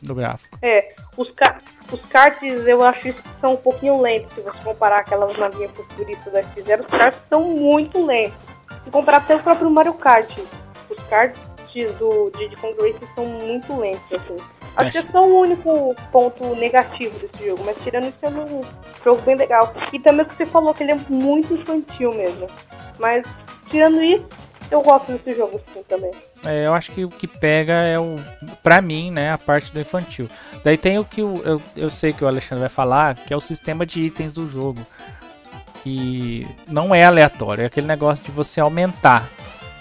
do gráfico. É, os, ca os karts eu acho que são um pouquinho lentos se você comparar aquelas navinhas futuristas da F0, os karts são muito lentos. Se comparar até o próprio Mario Kart, os karts do Diddy Kong Racing são muito lentos, assim. Acho que é só o único ponto negativo desse jogo, mas tirando isso é um jogo bem legal. E também o que você falou, que ele é muito infantil mesmo. Mas tirando isso, eu gosto desse jogo assim também. É, eu acho que o que pega é o. Pra mim, né, a parte do infantil. Daí tem o que eu, eu, eu sei que o Alexandre vai falar, que é o sistema de itens do jogo que não é aleatório, é aquele negócio de você aumentar.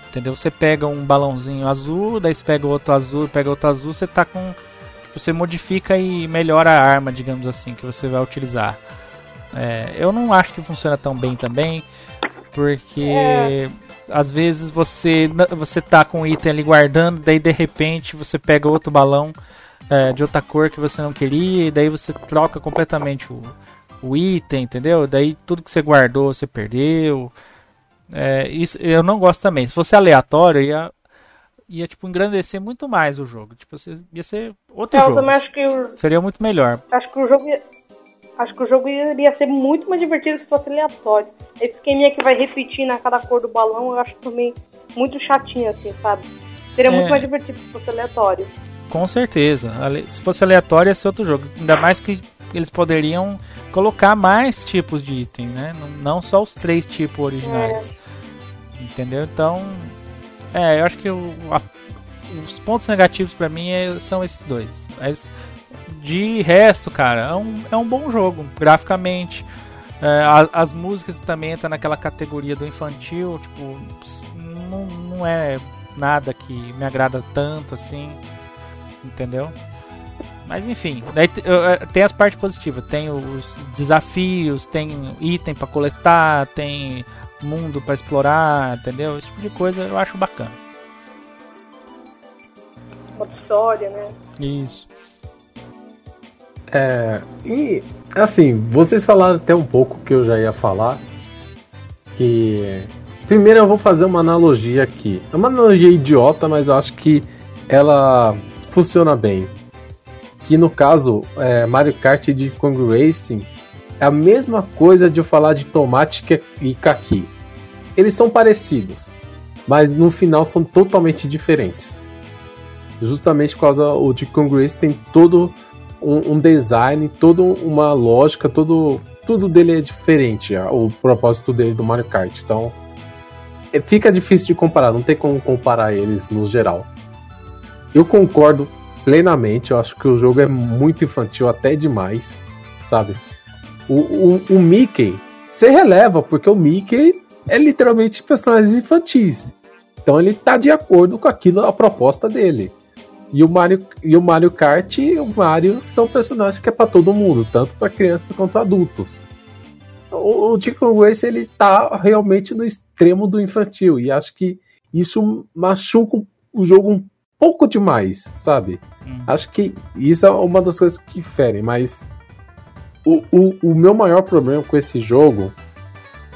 Entendeu? Você pega um balãozinho azul, daí você pega outro azul, pega outro azul, você tá com. Tipo, você modifica e melhora a arma, digamos assim, que você vai utilizar. É, eu não acho que funciona tão bem também, porque é. às vezes você você tá com o item ali guardando, daí de repente você pega outro balão é, de outra cor que você não queria, e daí você troca completamente o, o item, entendeu? Daí tudo que você guardou você perdeu. É, isso eu não gosto também. Se fosse aleatório, ia, ia tipo engrandecer muito mais o jogo. Tipo, ia ser outro eu jogo. Seria muito melhor. Acho que o jogo ia... Acho que o jogo iria ser muito mais divertido se fosse aleatório. Esse esqueminha que vai repetir na cada cor do balão, eu acho também muito chatinho, assim, sabe? Seria é... muito mais divertido se fosse aleatório. Com certeza. Se fosse aleatório, ia ser outro jogo. Ainda mais que eles poderiam colocar mais tipos de item, né? Não só os três tipos originais. É. Entendeu? Então, é, eu acho que o, a, os pontos negativos para mim é, são esses dois. Mas de resto, cara, é um, é um bom jogo, graficamente. É, a, as músicas também entram naquela categoria do infantil, tipo, não, não é nada que me agrada tanto assim, entendeu? Mas enfim, daí tem as partes positivas, tem os desafios, tem item para coletar, tem mundo para explorar, entendeu? Esse tipo de coisa eu acho bacana. Uma história, né? Isso. É, e assim, vocês falaram até um pouco que eu já ia falar. Que primeiro eu vou fazer uma analogia aqui. É uma analogia idiota, mas eu acho que ela funciona bem que no caso é, Mario Kart de Kong Racing é a mesma coisa de eu falar de tomate e caqui. Eles são parecidos, mas no final são totalmente diferentes. Justamente por causa o de Racing tem todo um, um design, toda uma lógica, todo tudo dele é diferente, o propósito dele do Mario Kart. Então é, fica difícil de comparar, não tem como comparar eles no geral. Eu concordo plenamente. Eu acho que o jogo é muito infantil, até demais, sabe? O, o, o Mickey, você releva, porque o Mickey é literalmente personagens infantis. Então ele tá de acordo com aquilo, a proposta dele. E o Mario, e o Mario Kart e o Mario são personagens que é para todo mundo, tanto para crianças quanto adultos. O, o Chicken Race ele tá realmente no extremo do infantil e acho que isso machuca o jogo um pouco demais, sabe? Hum. Acho que isso é uma das coisas que ferem, mas o, o, o meu maior problema com esse jogo,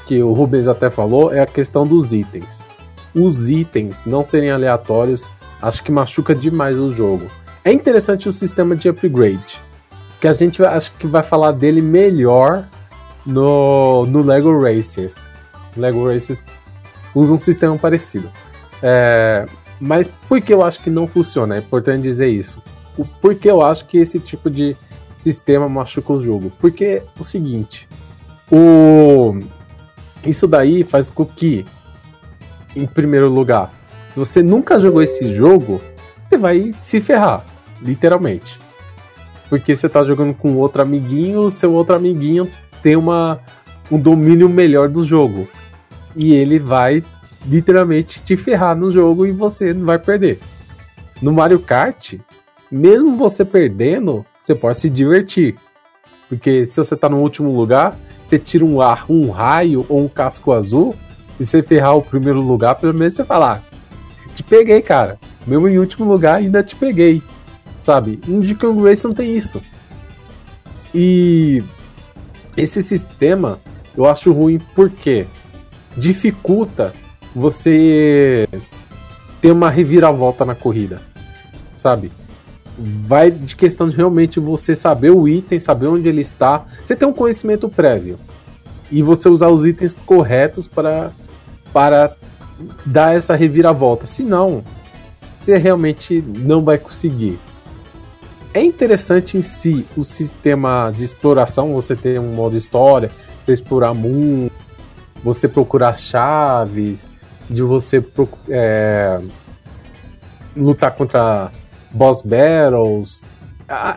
que o Rubens até falou, é a questão dos itens. Os itens não serem aleatórios, acho que machuca demais o jogo. É interessante o sistema de upgrade, que a gente acho que vai falar dele melhor no, no Lego Racers. Lego Racers usa um sistema parecido. É, mas por que eu acho que não funciona? É importante dizer isso. Por que eu acho que esse tipo de sistema machuca o jogo? Porque é o seguinte, o isso daí faz com que, em primeiro lugar, se você nunca jogou esse jogo, você vai se ferrar, literalmente. Porque você tá jogando com outro amiguinho, seu outro amiguinho tem uma, um domínio melhor do jogo. E ele vai literalmente te ferrar no jogo e você não vai perder. No Mario Kart, mesmo você perdendo, você pode se divertir. Porque se você tá no último lugar, você tira um, ar, um raio ou um casco azul e você ferrar o primeiro lugar, pelo menos você fala, ah, te peguei, cara. Mesmo em último lugar, ainda te peguei. Sabe? Um de Race não tem isso. E esse sistema eu acho ruim porque dificulta você ter uma reviravolta na corrida, sabe? Vai de questão de realmente você saber o item, saber onde ele está, você tem um conhecimento prévio e você usar os itens corretos para para dar essa reviravolta. Senão, você realmente não vai conseguir. É interessante em si o sistema de exploração, você tem um modo história, você explorar mundo, você procurar chaves, de você é, lutar contra boss battles.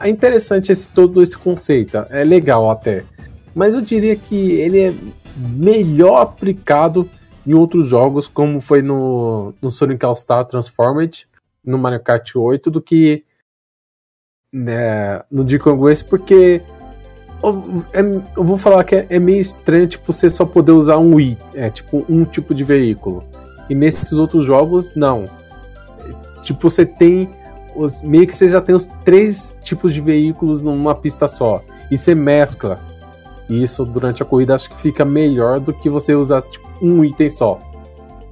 É interessante esse todo esse conceito, é legal até. Mas eu diria que ele é melhor aplicado em outros jogos, como foi no, no Sonic All Star Transformed, no Mario Kart 8, do que né, no Deacon Race, porque eu, é, eu, vou falar que é, é, meio estranho, tipo, você só poder usar um Wii, é, tipo, um tipo de veículo. E nesses outros jogos, não. Tipo, você tem. Os, meio que você já tem os três tipos de veículos numa pista só. E você mescla. E isso durante a corrida acho que fica melhor do que você usar tipo, um item só.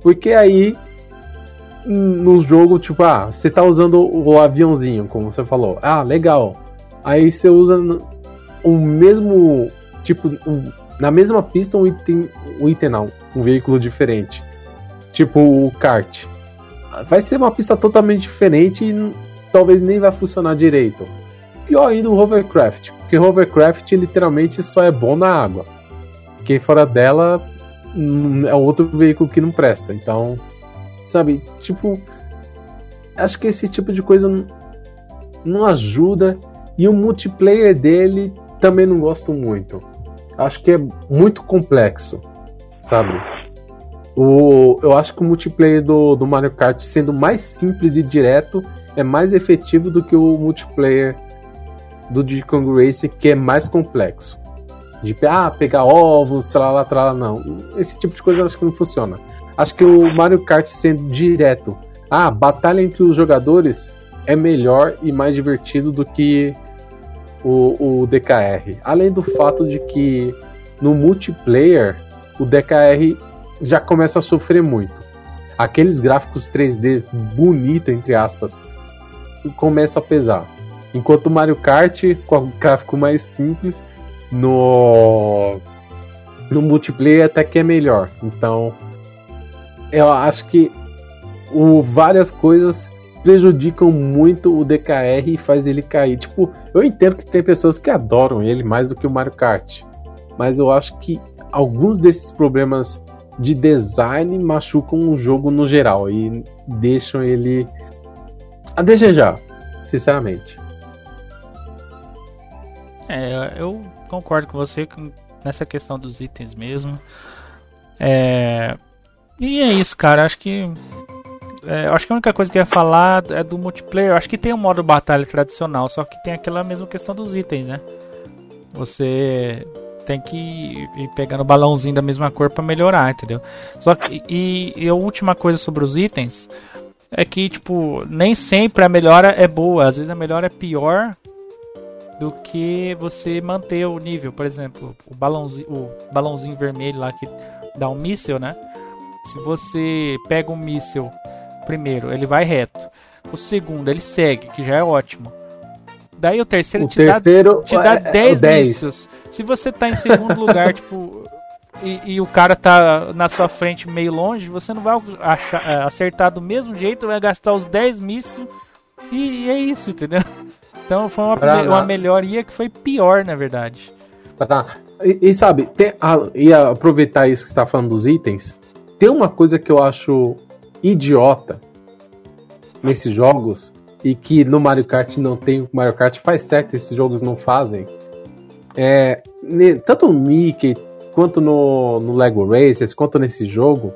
Porque aí no jogo, tipo, ah, você tá usando o aviãozinho, como você falou. Ah, legal. Aí você usa o mesmo tipo, na mesma pista um item, um item não, um veículo diferente tipo o kart. Vai ser uma pista totalmente diferente e talvez nem vai funcionar direito. Pior ainda o hovercraft, porque hovercraft literalmente só é bom na água. Porque fora dela hum, é outro veículo que não presta. Então, sabe, tipo, acho que esse tipo de coisa não ajuda e o multiplayer dele também não gosto muito. Acho que é muito complexo, sabe? O, eu acho que o multiplayer do, do Mario Kart, sendo mais simples e direto, é mais efetivo do que o multiplayer do Diddy Kong Racing, que é mais complexo. De ah, pegar ovos, tralá, tralá, não. Esse tipo de coisa acho que não funciona. Acho que o Mario Kart sendo direto, ah, batalha entre os jogadores é melhor e mais divertido do que o, o DKR. Além do fato de que no multiplayer o DKR já começa a sofrer muito. Aqueles gráficos 3D bonito entre aspas começa a pesar. Enquanto o Mario Kart com o gráfico mais simples no no multiplayer até que é melhor. Então eu acho que o, várias coisas prejudicam muito o DKR e faz ele cair. Tipo, eu entendo que tem pessoas que adoram ele mais do que o Mario Kart, mas eu acho que alguns desses problemas de design machucam o jogo no geral e deixam ele a desejar, sinceramente. É, eu concordo com você nessa questão dos itens mesmo. É... E é isso, cara. Acho que. É, acho que a única coisa que eu ia falar é do multiplayer. Acho que tem um modo batalha tradicional, só que tem aquela mesma questão dos itens, né? Você tem que ir pegando balãozinho da mesma cor para melhorar, entendeu? Só que e, e, a última coisa sobre os itens é que tipo nem sempre a melhora é boa, às vezes a melhora é pior do que você manter o nível, por exemplo, o balãozinho, o balãozinho vermelho lá que dá um míssil, né? Se você pega um míssil primeiro, ele vai reto. O segundo, ele segue, que já é ótimo. Daí o terceiro, o te, terceiro dá, te dá é, 10 é mísseis. Se você tá em segundo lugar, tipo. E, e, o cara tá na sua frente meio longe, você não vai achar, é, acertar do mesmo jeito, vai gastar os 10 mísseis e, e, é isso, entendeu? Então foi uma, uma melhoria que foi pior, na verdade. Tá. E, e sabe, tem, a, e aproveitar isso que você tá falando dos itens, tem uma coisa que eu acho idiota nesses jogos e que no Mario Kart não tem, o Mario Kart faz certo, esses jogos não fazem. É, tanto no Mickey quanto no, no Lego Racers, quanto nesse jogo,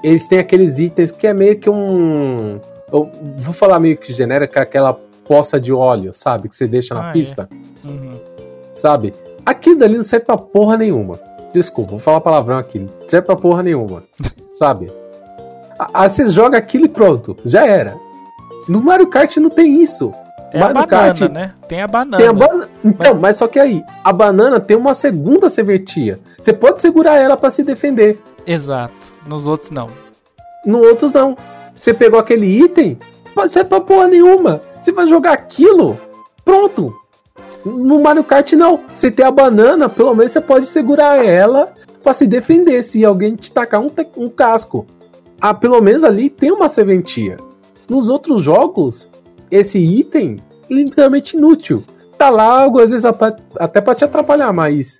eles têm aqueles itens que é meio que um. Vou falar meio que genérico, aquela poça de óleo, sabe? Que você deixa na ah, é. pista. É. Uhum. Sabe? Aquilo dali não serve pra porra nenhuma. Desculpa, vou falar palavrão aqui. Não serve pra porra nenhuma. sabe? Aí você joga aquilo e pronto, já era. No Mario Kart não tem isso. É Mario a banana, Kart, né? Tem a banana. Tem a ba... Então, mas... mas... só que aí, a banana tem uma segunda serventia. Você pode segurar ela para se defender. Exato. Nos outros não. No outros não. Você pegou aquele item, pode ser pra porra nenhuma. Você vai jogar aquilo, pronto. No Mario Kart não. Você tem a banana, pelo menos você pode segurar ela para se defender se alguém te tacar um, um casco ah, pelo menos ali tem uma serventia. Nos outros jogos, esse item literalmente inútil. Tá lá, às vezes até para te atrapalhar, mas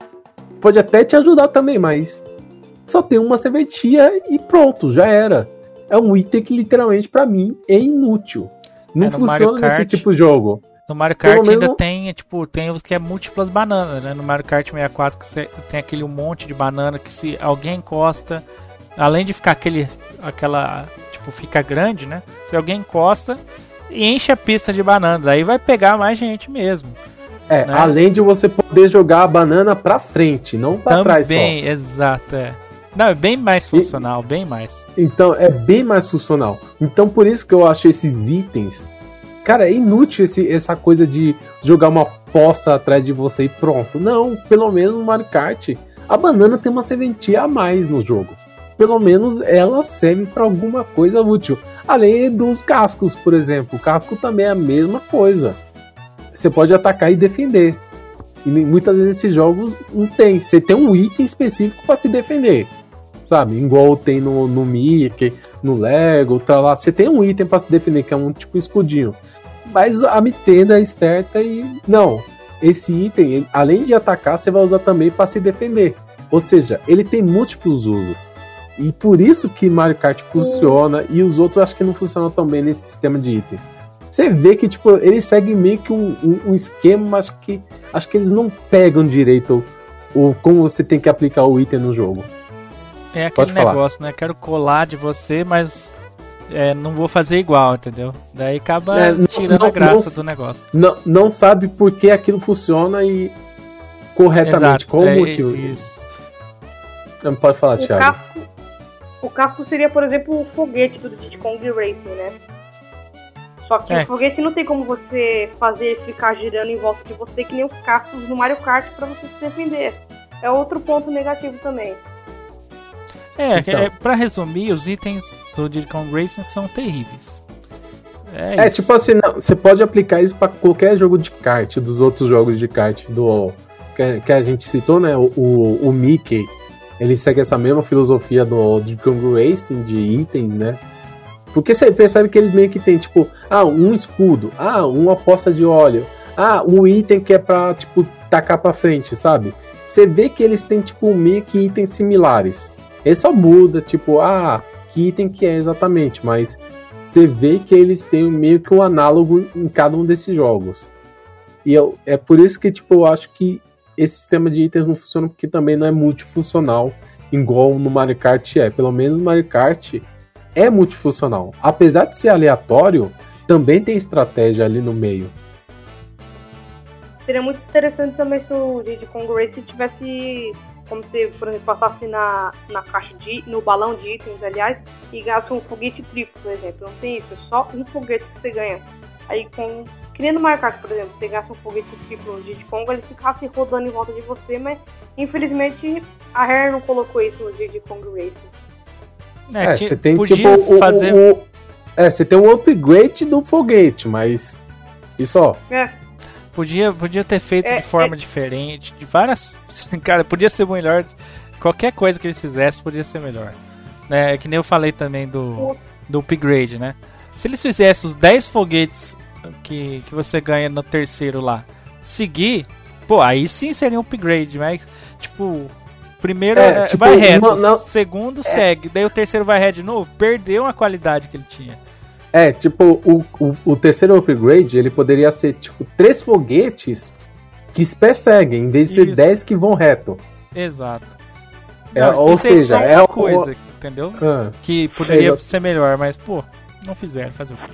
pode até te ajudar também, mas só tem uma serventia e pronto, já era. É um item que literalmente para mim é inútil. Não é, funciona nesse tipo de jogo. No Mario Kart ainda tem, tipo, tem os que é múltiplas bananas, né? No Mario Kart 64 que você tem aquele monte de banana que se alguém encosta, além de ficar aquele aquela. Tipo, fica grande, né? Se alguém encosta e enche a pista de bananas, aí vai pegar mais gente mesmo. É, né? além de você poder jogar a banana pra frente, não pra trás só. Também, exato, é. Não, é bem mais funcional, e, bem mais. Então, é bem mais funcional. Então, por isso que eu acho esses itens. Cara, é inútil esse, essa coisa de jogar uma poça atrás de você e pronto. Não, pelo menos no Mario Kart, a banana tem uma sementinha a mais no jogo pelo menos ela serve para alguma coisa útil. Além dos cascos, por exemplo. O casco também é a mesma coisa. Você pode atacar e defender. E muitas vezes esses jogos não tem. Você tem um item específico para se defender. Sabe? Igual tem no, no Mickey, no Lego, tá lá. Você tem um item para se defender, que é um tipo escudinho. Mas a Nintendo é esperta e. Não. Esse item, além de atacar, você vai usar também para se defender. Ou seja, ele tem múltiplos usos. E por isso que Mario Kart funciona e os outros acho que não funcionam tão bem nesse sistema de itens. Você vê que, tipo, eles seguem meio que um, um, um esquema, mas que acho que eles não pegam direito o, como você tem que aplicar o item no jogo. É aquele negócio, né? Quero colar de você, mas é, não vou fazer igual, entendeu? Daí acaba é, não, tirando não, a graça não, do negócio. Não, não sabe por que aquilo funciona e corretamente. Exato, qual é, o motivo? Isso. Não pode falar, o Thiago. O casco seria, por exemplo, o foguete do Diddy Kong Racing, né? Só que é. o foguete não tem como você fazer ficar girando em volta de você que nem os cascos no Mario Kart para você se defender. É outro ponto negativo também. É, então. é para resumir, os itens do Diddy Kong Racing são terríveis. É, é tipo assim, não, você pode aplicar isso para qualquer jogo de kart, dos outros jogos de kart do que, que a gente citou, né? O, o, o Mickey ele segue essa mesma filosofia do, Kung Racing, de itens, né? Porque você percebe que eles meio que tem, tipo, ah, um escudo, ah, uma poça de óleo, ah, um item que é pra, tipo, tacar pra frente, sabe? Você vê que eles têm, tipo, meio que itens similares. Ele só muda, tipo, ah, que item que é exatamente, mas você vê que eles têm meio que um análogo em cada um desses jogos. E eu, é por isso que, tipo, eu acho que esse sistema de itens não funciona porque também não é multifuncional igual no Mario Kart é. Pelo menos o Mario Kart é multifuncional. Apesar de ser aleatório, também tem estratégia ali no meio. Seria muito interessante também se o Diddy Kong Race tivesse como se, por exemplo, passasse na, na caixa de. no balão de itens, aliás, e ganhasse um foguete triplo, por exemplo. Não tem isso, é só um foguete que você ganha. Aí com. Que nem no Mario Kart, por exemplo, você ganhasse um foguete no Diddy Kong, ele ficasse rodando em volta de você, mas infelizmente a Rare não colocou isso no Diddy Kong Race. É, é você tem tipo o, fazer... o, o, É, você tem um upgrade do foguete, mas. Isso ó. É. Podia, podia ter feito é, de forma é... diferente, de várias. Cara, podia ser melhor. Qualquer coisa que eles fizessem podia ser melhor. É, que nem eu falei também do, do upgrade, né? Se eles fizessem os 10 foguetes que, que você ganha no terceiro lá, seguir, pô, aí sim seria um upgrade, mas, tipo, primeiro é, é tipo, vai reto, não, não, segundo é. segue, daí o terceiro vai reto de novo, perdeu a qualidade que ele tinha. É, tipo, o, o, o, terceiro upgrade, ele poderia ser, tipo, três foguetes que se perseguem, em vez de ser dez que vão reto. Exato. É, Não, ou é seja, é, uma coisa, o... entendeu? Ah, que poderia é, ser melhor, mas, pô, não fizeram, fazer o quê?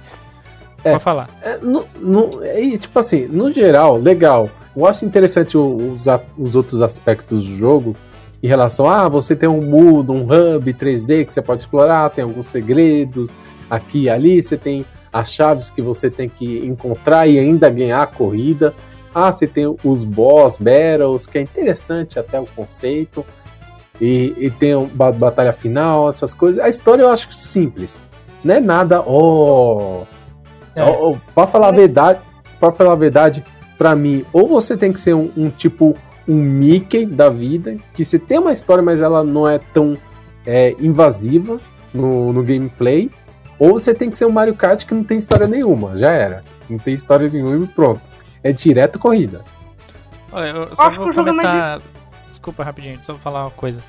É, Pode falar. É, no, no, é, tipo assim, no geral, legal. Eu acho interessante os, os outros aspectos do jogo em relação a ah, você tem um mundo, um hub 3D que você pode explorar, tem alguns segredos, aqui e ali, você tem as chaves que você tem que encontrar e ainda ganhar a corrida. Ah, você tem os boss battles, que é interessante até o conceito. E, e tem a batalha final, essas coisas. A história eu acho simples. Não é nada. Oh, é. pra falar a verdade, para falar a verdade, para mim, ou você tem que ser um, um, tipo um Mickey da vida, que você tem uma história, mas ela não é tão é, invasiva no, no gameplay, ou você tem que ser um Mario Kart que não tem história nenhuma, já era. Não tem história nenhuma e pronto. É direto corrida. Olha, eu só acho vou comentar. Desculpa rapidinho, só vou falar uma coisa.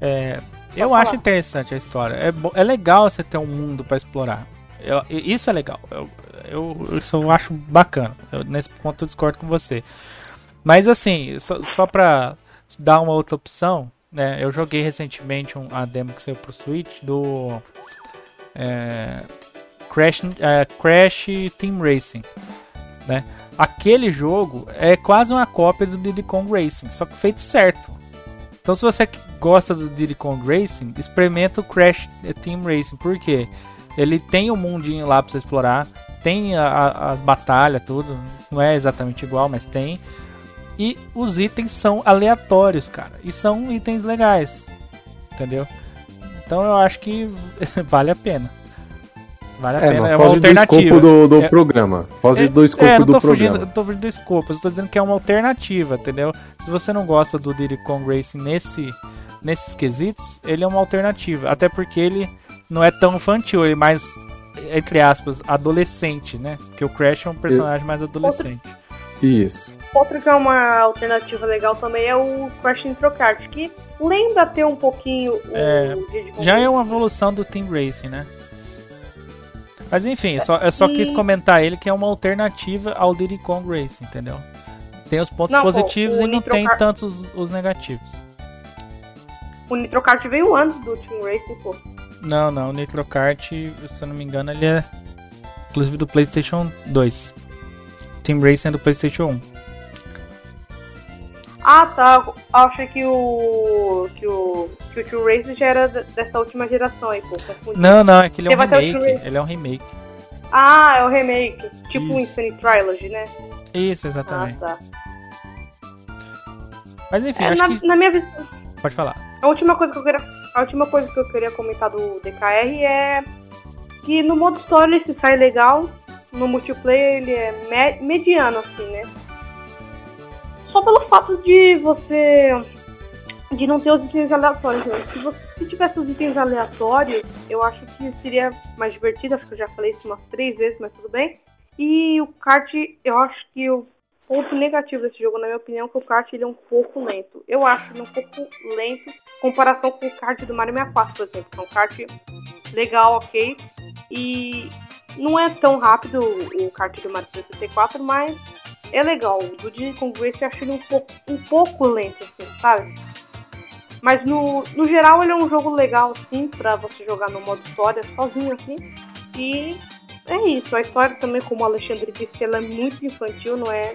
É, eu falar. acho interessante a história. É, é legal você ter um mundo para explorar. Eu, isso é legal. Eu, eu, isso eu acho bacana. Eu, nesse ponto eu discordo com você. Mas assim, só, só pra dar uma outra opção, né? Eu joguei recentemente um, a demo que saiu pro Switch do é, Crash, é, Crash Team Racing, né? Aquele jogo é quase uma cópia do Diddy Kong Racing, só que feito certo. Então, se você gosta do Diddy Kong Racing, experimenta o Crash Team Racing, porque ele tem um mundinho lá para você explorar, tem a, a, as batalhas, tudo, não é exatamente igual, mas tem. E os itens são aleatórios, cara, e são itens legais, entendeu? Então eu acho que vale a pena. Vale a é, pena, é uma alternativa. do escopo do, do é, programa. Foge é, do escopo é, tô do fugindo, programa. Não tô fugindo do escopo, eu estou dizendo que é uma alternativa, entendeu? Se você não gosta do Diddy Kong Racing nesse, nesses quesitos, ele é uma alternativa. Até porque ele não é tão infantil, ele é mais, entre aspas, adolescente, né? Porque o Crash é um personagem mais adolescente. Isso. Outra que é uma alternativa legal também é o Crash Nitro Kart, que lembra ter um pouquinho é, o Já é uma evolução do Team Racing, né? Mas enfim, só, eu só e... quis comentar ele que é uma alternativa ao Diddy Kong Racing, entendeu? Tem os pontos não, positivos pô, e não Nitro tem Kart... tantos os, os, negativos. O Nitro Kart veio antes do Team Racing, pô. Não, não, o Nitro Kart, se eu não me engano, ele é inclusive do PlayStation 2. Team Racing é do PlayStation 1. Ah, tá. Achei que o. que o. que o True Race já era dessa última geração aí, pô. Confundi. Não, não, é que ele é um remake. Ele é um remake. Ah, é o um remake. Tipo um Infinite Trilogy, né? Isso, exatamente. Ah, tá. Mas enfim, é, acho na, que... na minha visão. Pode falar. A última coisa que eu queria. A última coisa que eu queria comentar do DKR é que no modo história ele se sai legal, no multiplayer ele é mediano, assim, né? só pelo fato de você de não ter os itens aleatórios. Né? Se você se tivesse os itens aleatórios, eu acho que seria mais divertido. Acho que eu já falei isso umas três vezes, mas tudo bem. E o kart, eu acho que o ponto negativo desse jogo, na minha opinião, é que o kart ele é um pouco lento. Eu acho ele um pouco lento em comparação com o kart do Mario 64, por exemplo. É um kart legal, ok. E não é tão rápido o kart do Mario 64, mas é legal. Do Diddy Kong Race eu acho ele um pouco, um pouco lento, assim, sabe? Mas no, no geral ele é um jogo legal, assim, pra você jogar no modo história sozinho, assim. E é isso. A história também, como o Alexandre disse, ela é muito infantil, não é,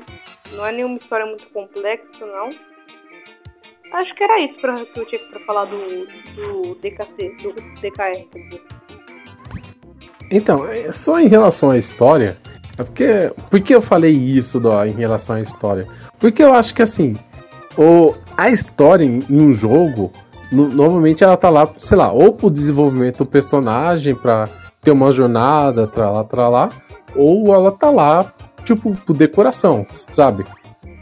não é nenhuma história muito complexa, não. Acho que era isso pra, que eu tinha pra falar do, do DKC, do DKR. Então, é, só em relação à história, é porque, por que eu falei isso do, em relação à história? Porque eu acho que assim, o, a história em, em um jogo, no, normalmente ela tá lá, sei lá, ou pro desenvolvimento do personagem, pra ter uma jornada, pra lá, pra lá, ou ela tá lá, tipo, por decoração, sabe?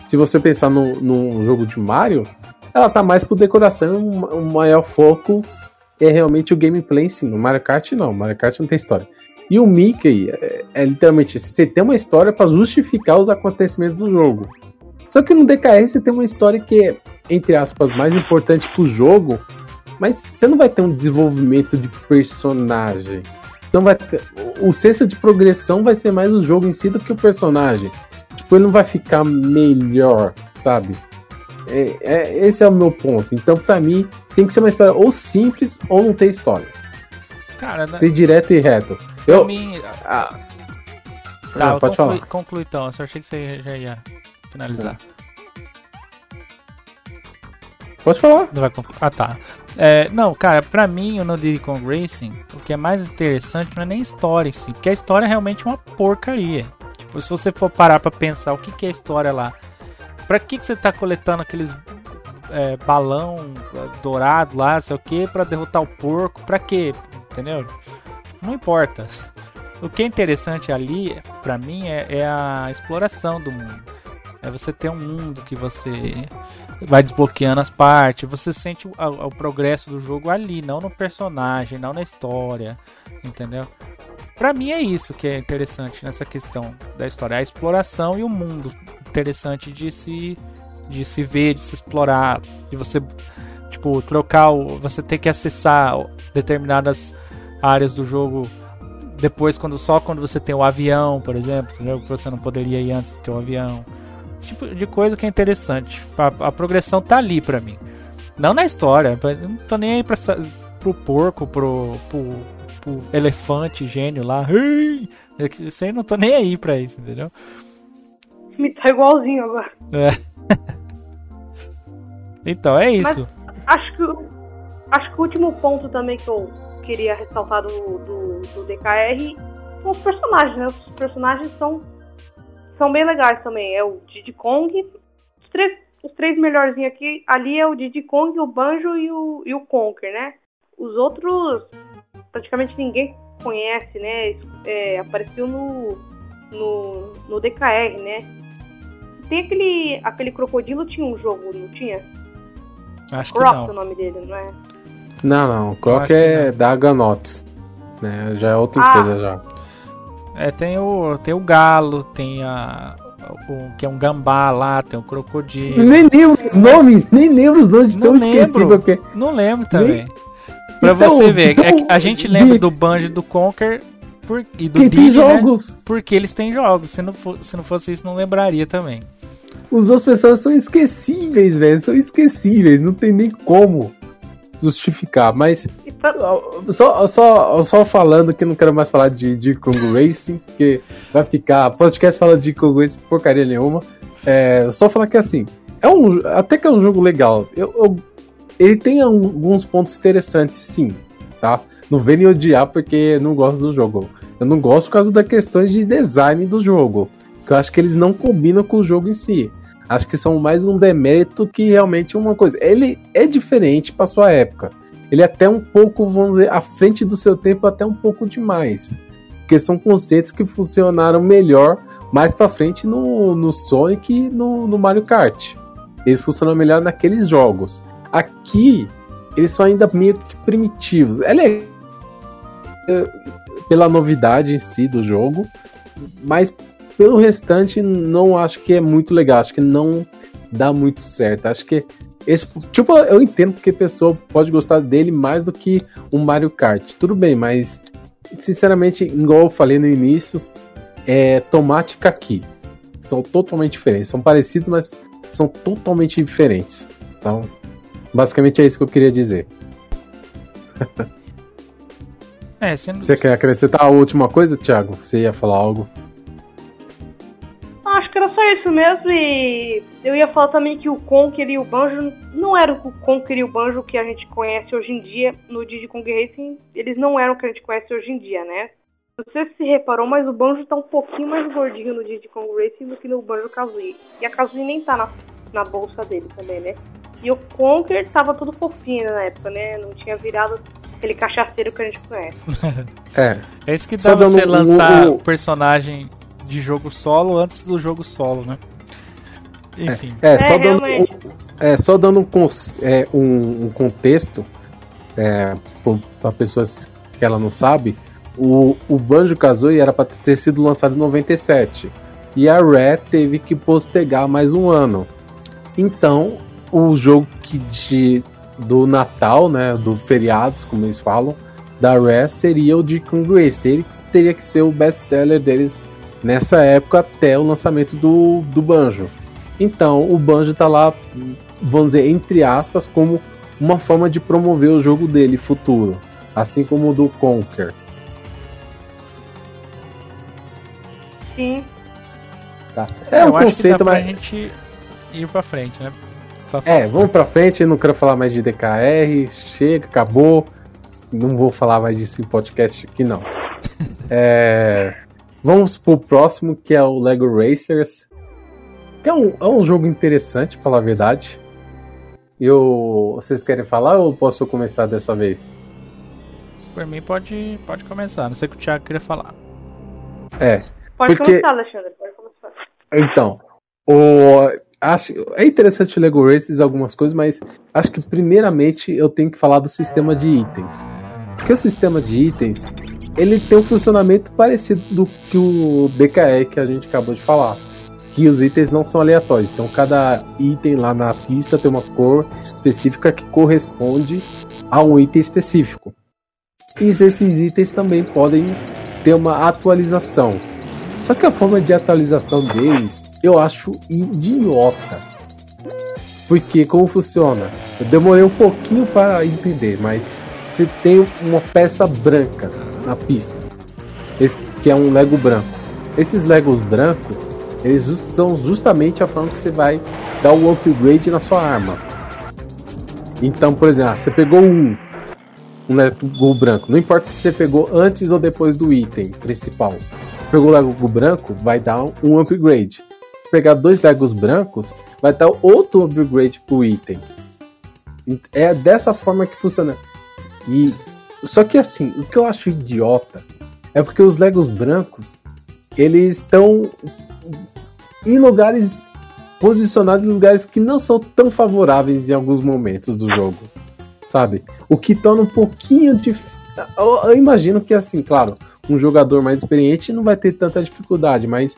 Se você pensar no, no jogo de Mario, ela tá mais por decoração, o um maior foco é realmente o gameplay em si. No Mario Kart, não. Mario Kart não tem história. E o Mickey é, é literalmente você tem uma história para justificar os acontecimentos do jogo. Só que no DKR você tem uma história que é, entre aspas, mais importante pro jogo, mas você não vai ter um desenvolvimento de personagem. Então vai ter, o senso de progressão vai ser mais o jogo em si do que o personagem. Tipo, ele não vai ficar melhor, sabe? É, é, esse é o meu ponto. Então, para mim, tem que ser uma história ou simples ou não ter história. Cara, né? Ser direto e reto. Pra Eu, mim. ah, Tá, ah, pode conclui, falar. conclui então. Eu só achei que você já ia finalizar. Pode falar. Não vai. Ah, tá. É, não, cara, pra mim, no Diddy Kong Racing, o que é mais interessante não é nem história em si, porque a história é realmente uma porcaria. Tipo, se você for parar pra pensar o que, que é a história lá, pra que, que você tá coletando aqueles é, balão é, dourado lá, sei o que, pra derrotar o porco, pra quê? Entendeu? Não importa. O que é interessante ali, pra mim, é, é a exploração do mundo. É você ter um mundo que você vai desbloqueando as partes, você sente o, o- progresso do jogo ali, não no personagem, não na história, entendeu? Pra mim é isso que é interessante nessa questão da história, a exploração e o mundo interessante de se de se ver, de se explorar, de você tipo trocar o, você ter que acessar determinadas áreas do jogo depois quando só quando você tem o avião, por exemplo? Que você não poderia ir antes de ter o avião. Tipo de coisa que é interessante. A, a progressão tá ali pra mim. Não na história. Eu não tô nem aí pra, pro porco, pro, pro, pro elefante gênio lá. Ei! Isso aí não tô nem aí pra isso, entendeu? Me tá igualzinho agora. Então é isso. Acho que, o- acho que o último ponto também que eu queria ressaltar do, do, do DKR são os personagens, né? Os personagens são, são bem legais também. É o Diddy Kong. Os três, os três melhorzinhos aqui, ali é o Diddy Kong, o Banjo e o, e o Conker, né? Os outros, praticamente ninguém conhece, né? É, apareceu no, no, no DKR, né? Tem aquele, aquele crocodilo, tinha um jogo, não tinha? Acho que Croc é o não. nome dele, não é? Não, não. O Croc é não. da Ganotes. Né? Já é outra Ah. coisa já. É, tem o, tem o galo, tem a. O, que é um gambá lá, tem o crocodilo. Nem lembro os nomes, nem lembro os nomes de Não tão lembro. que é. Não lembro também. Pra Então, você ver, então, é que a gente de- lembra do Banjo do Conker por, e do Diddy, né? jogos. Porque eles têm jogos. Se não, for- se não fosse isso, não lembraria também. Os outros personagens são esquecíveis, velho. São esquecíveis. Não tem nem como justificar. Mas só, só, só falando que não quero mais falar de, de Kong Racing, porque vai ficar. Podcast fala de Kong Racing porcaria nenhuma. É, só falar que assim. É um, até que é um jogo legal. Eu, eu- ele tem alguns pontos interessantes, sim. Tá? Não vem nem odiar porque não gosto do jogo. Eu não gosto por causa da questão de design do jogo. Que eu acho que eles não combinam com o jogo em si. Acho que são mais um demérito que realmente uma coisa. Ele é diferente para sua época. Ele é até um pouco, vamos dizer, à frente do seu tempo, até um pouco demais. Porque são conceitos que funcionaram melhor mais pra frente no, no Sonic e no, no Mario Kart. Eles funcionam melhor naqueles jogos. Aqui, eles são ainda meio que primitivos. É legal pela novidade em si do jogo, mas pelo restante não acho que é muito legal. Acho que não dá muito certo. Acho que esse, tipo, eu entendo porque a pessoa pode gostar dele mais do que um Mario Kart. Tudo bem, mas sinceramente, igual eu falei no início, é tomate e caqui. São totalmente diferentes. São parecidos, mas são totalmente diferentes. Então, Basicamente é isso que eu queria dizer. É, você, quer acrescentar a última coisa, Thiago? Você ia falar algo? Acho que era só isso mesmo e eu ia falar também que o Conker e o Banjo não eram o Conker e o Banjo que a gente conhece hoje em dia no Diddy Kong Racing, eles não eram o que a gente conhece hoje em dia, né? Não sei se reparou, mas o Banjo tá um pouquinho mais gordinho no Diddy Kong Racing do que no Banjo Kazooie. E a Kazooie nem tá na, na bolsa dele também, né? E o Conker tava tudo fofinho na época, né? Não tinha virado aquele cachaceiro que a gente conhece. É. É isso que Só dá você dando um- lançar um- o personagem de jogo solo antes do jogo solo, né? Enfim. É, só dando, realmente. um, é, só dando um, é, um, um contexto é, para pessoas que ela não sabe, o, o Banjo Kazooie era para ter sido lançado em 97 e a Rare teve que postergar mais um ano. Então, o jogo que de, do Natal, né, do feriados, como eles falam, da Rare seria o de Kung Race. Ele teria que ser o best-seller deles nessa época até o lançamento do, do Banjo. Então, o Banjo tá lá, vamos dizer, entre aspas, como uma forma de promover o jogo dele futuro. Assim como o do Conker. Sim. Tá? É um eu acho que dá conceito, pra mas. gente ir pra frente, né? Pra É, frente. vamos pra frente, não quero falar mais de DKR, chega, acabou. Não vou falar mais disso em podcast aqui, não. É, vamos pro próximo, que é o Lego Racers. Que é um, é um jogo interessante, pra falar a verdade. Eu, vocês querem falar ou posso começar dessa vez? Por mim pode, pode começar. Não sei o que o Thiago queria falar. É, Pode Porque- começar, Alexandre. Pode começar. Então, o, acho, é interessante o Lego Races algumas coisas, mas acho que primeiramente eu tenho que falar do sistema de itens. Porque o sistema de itens, ele tem um funcionamento parecido do que o DKE que a gente acabou de falar. Que os itens não são aleatórios. Então cada item lá na pista tem uma cor específica que corresponde a um item específico. E esses itens também podem ter uma atualização. Só que a forma de atualização deles eu acho idiota. Porque como funciona? Eu demorei um pouquinho para entender, mas você tem uma peça branca na pista, esse, que é um Lego branco. Esses Legos brancos, eles são justamente a forma que você vai dar o upgrade na sua arma. Então, por exemplo, ah, você pegou um, um Lego branco, não importa se você pegou antes ou depois do item principal pegou o Lego branco, vai dar um upgrade. Pegar dois Legos brancos, vai dar outro upgrade pro item. É dessa forma que funciona. E só que assim, o que eu acho idiota é porque os Legos brancos, eles estão em lugares posicionados em lugares que não são tão favoráveis em alguns momentos do jogo, sabe? O que torna um pouquinho de eu, eu imagino que assim, claro, um jogador mais experiente não vai ter tanta dificuldade, mas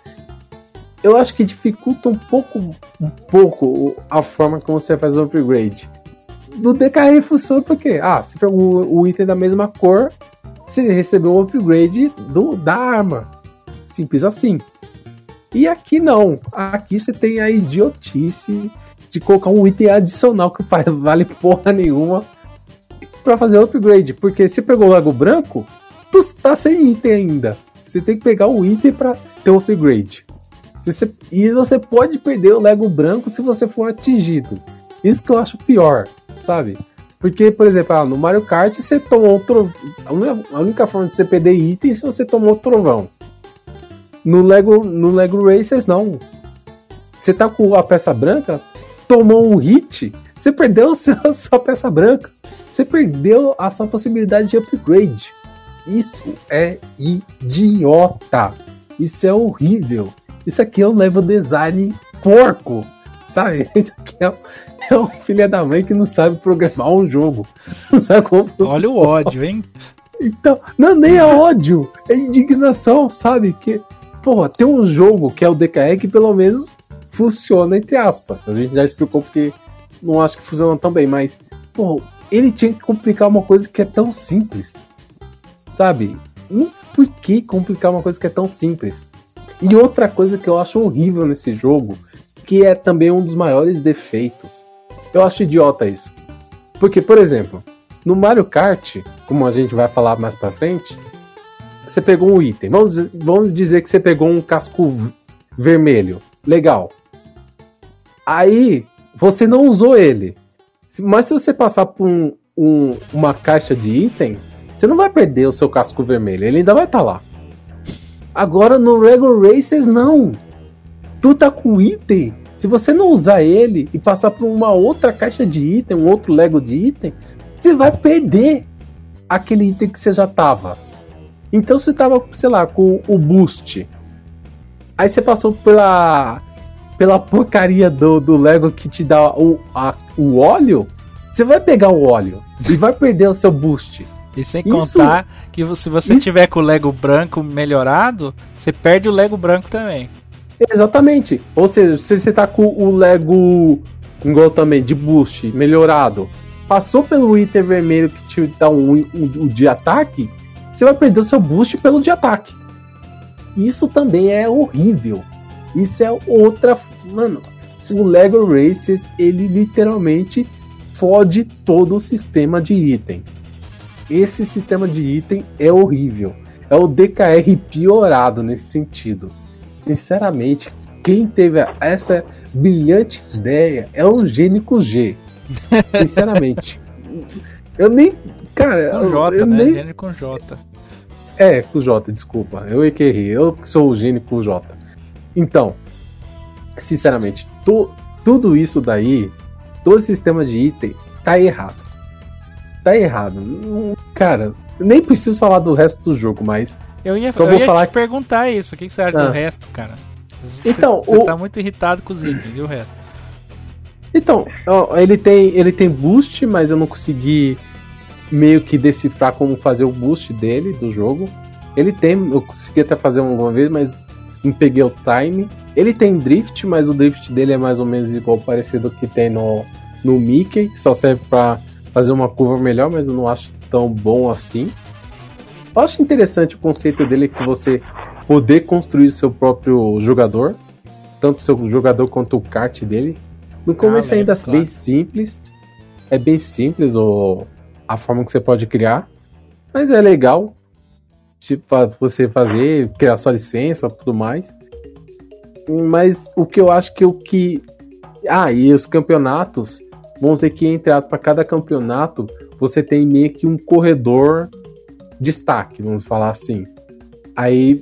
eu acho que dificulta um pouco, um pouco a forma como você faz o upgrade. Do DKR funciona porque, ah, você pegou o, item da mesma cor, você recebeu o upgrade do, da arma. Simples assim. E aqui não. Aqui você tem a idiotice de colocar um item adicional que vale porra nenhuma para fazer upgrade. Porque se pegou o Lego branco, tu tá sem item ainda. Você tem que pegar o item para ter o upgrade. Você- e você pode perder o Lego branco se você for atingido. Isso que eu acho pior, sabe? Porque, por exemplo, ah, no Mario Kart você tomou. A única, forma de você perder item é se você tomou trovão. No Lego, no Lego Racers, não. Você tá com a peça branca, tomou um hit, você perdeu a sua, a sua peça branca. Você perdeu a sua possibilidade de upgrade. Isso é idiota. Isso é horrível. Isso aqui é um level design porco. Sabe? Isso aqui é, um- é um filho da mãe que não sabe programar um jogo. Não sabe como Olha o ódio, hein? então, não, nem é ódio, é indignação, sabe? Que, porra, tem um jogo que é o DKE que pelo menos funciona, entre aspas. A gente já explicou porque não acho que funciona tão bem, mas, porra, ele tinha que complicar uma coisa que é tão simples, sabe? Por que complicar uma coisa que é tão simples? E outra coisa que eu acho horrível nesse jogo, que é também um dos maiores defeitos, eu acho idiota isso. Porque, por exemplo, no Mario Kart, como a gente vai falar mais pra frente, você pegou um item. Vamos, vamos dizer que você pegou um casco vermelho. Legal. Aí, você não usou ele. Mas se você passar por um, um, uma caixa de item, você não vai perder o seu casco vermelho. Ele ainda vai estar tá lá. Agora no Regular Races, não. Tu tá com item. Se você não usar ele e passar por uma outra caixa de item, um outro Lego de item, você vai perder aquele item que você já tava. Então você tava, sei lá, com o boost. Aí você passou pela pela porcaria do, do Lego que te dá o, a, o óleo, você vai pegar o óleo e vai perder o seu boost. E sem isso, contar que se você isso, tiver com o Lego branco melhorado, você perde o Lego branco também. Exatamente. Ou seja, se você tá com o Lego igual também de boost melhorado, passou pelo item vermelho que te dá um, um, um de ataque, você vai perder o seu boost pelo de ataque. Isso também é horrível. Isso é outra. Mano, o Lego Races, ele literalmente fode todo o sistema de item. Esse sistema de item é horrível. É o DKR piorado nesse sentido. Sinceramente, quem teve essa brilhante ideia é o Gênico G. Sinceramente. eu nem. Cara, com J, eu né? nem... Gênio com J. É, com J, desculpa. Eu errei. Eu sou o gênio com J. Então, sinceramente, tu, tudo isso daí, todo o sistema de item, tá errado. Tá errado. Cara, nem preciso falar do resto do jogo, mas. Eu ia, só eu vou ia falar te perguntar isso. O que, você acha ah. do resto, cara? Você, então, você o... tá muito irritado com os itens e o resto. Então, ele tem, ele tem boost, mas eu não consegui meio que decifrar como fazer o boost dele do jogo. Ele tem, eu consegui até fazer uma vez, mas não peguei o time. Ele tem drift, mas o drift dele é mais ou menos igual parecido que tem no, no Mickey, só serve para fazer uma curva melhor, mas eu não acho tão bom assim. Eu acho interessante o conceito dele que você poder construir seu próprio jogador, tanto seu jogador quanto o kart dele. No começo ah, ainda é claro. bem simples, é bem simples o, a forma que você pode criar, mas é legal tipo, você fazer, criar sua licença tudo mais. Mas o que eu acho que o que. Ah, e os campeonatos, vamos dizer que entre para cada campeonato, você tem meio que um corredor destaque, vamos falar assim. Aí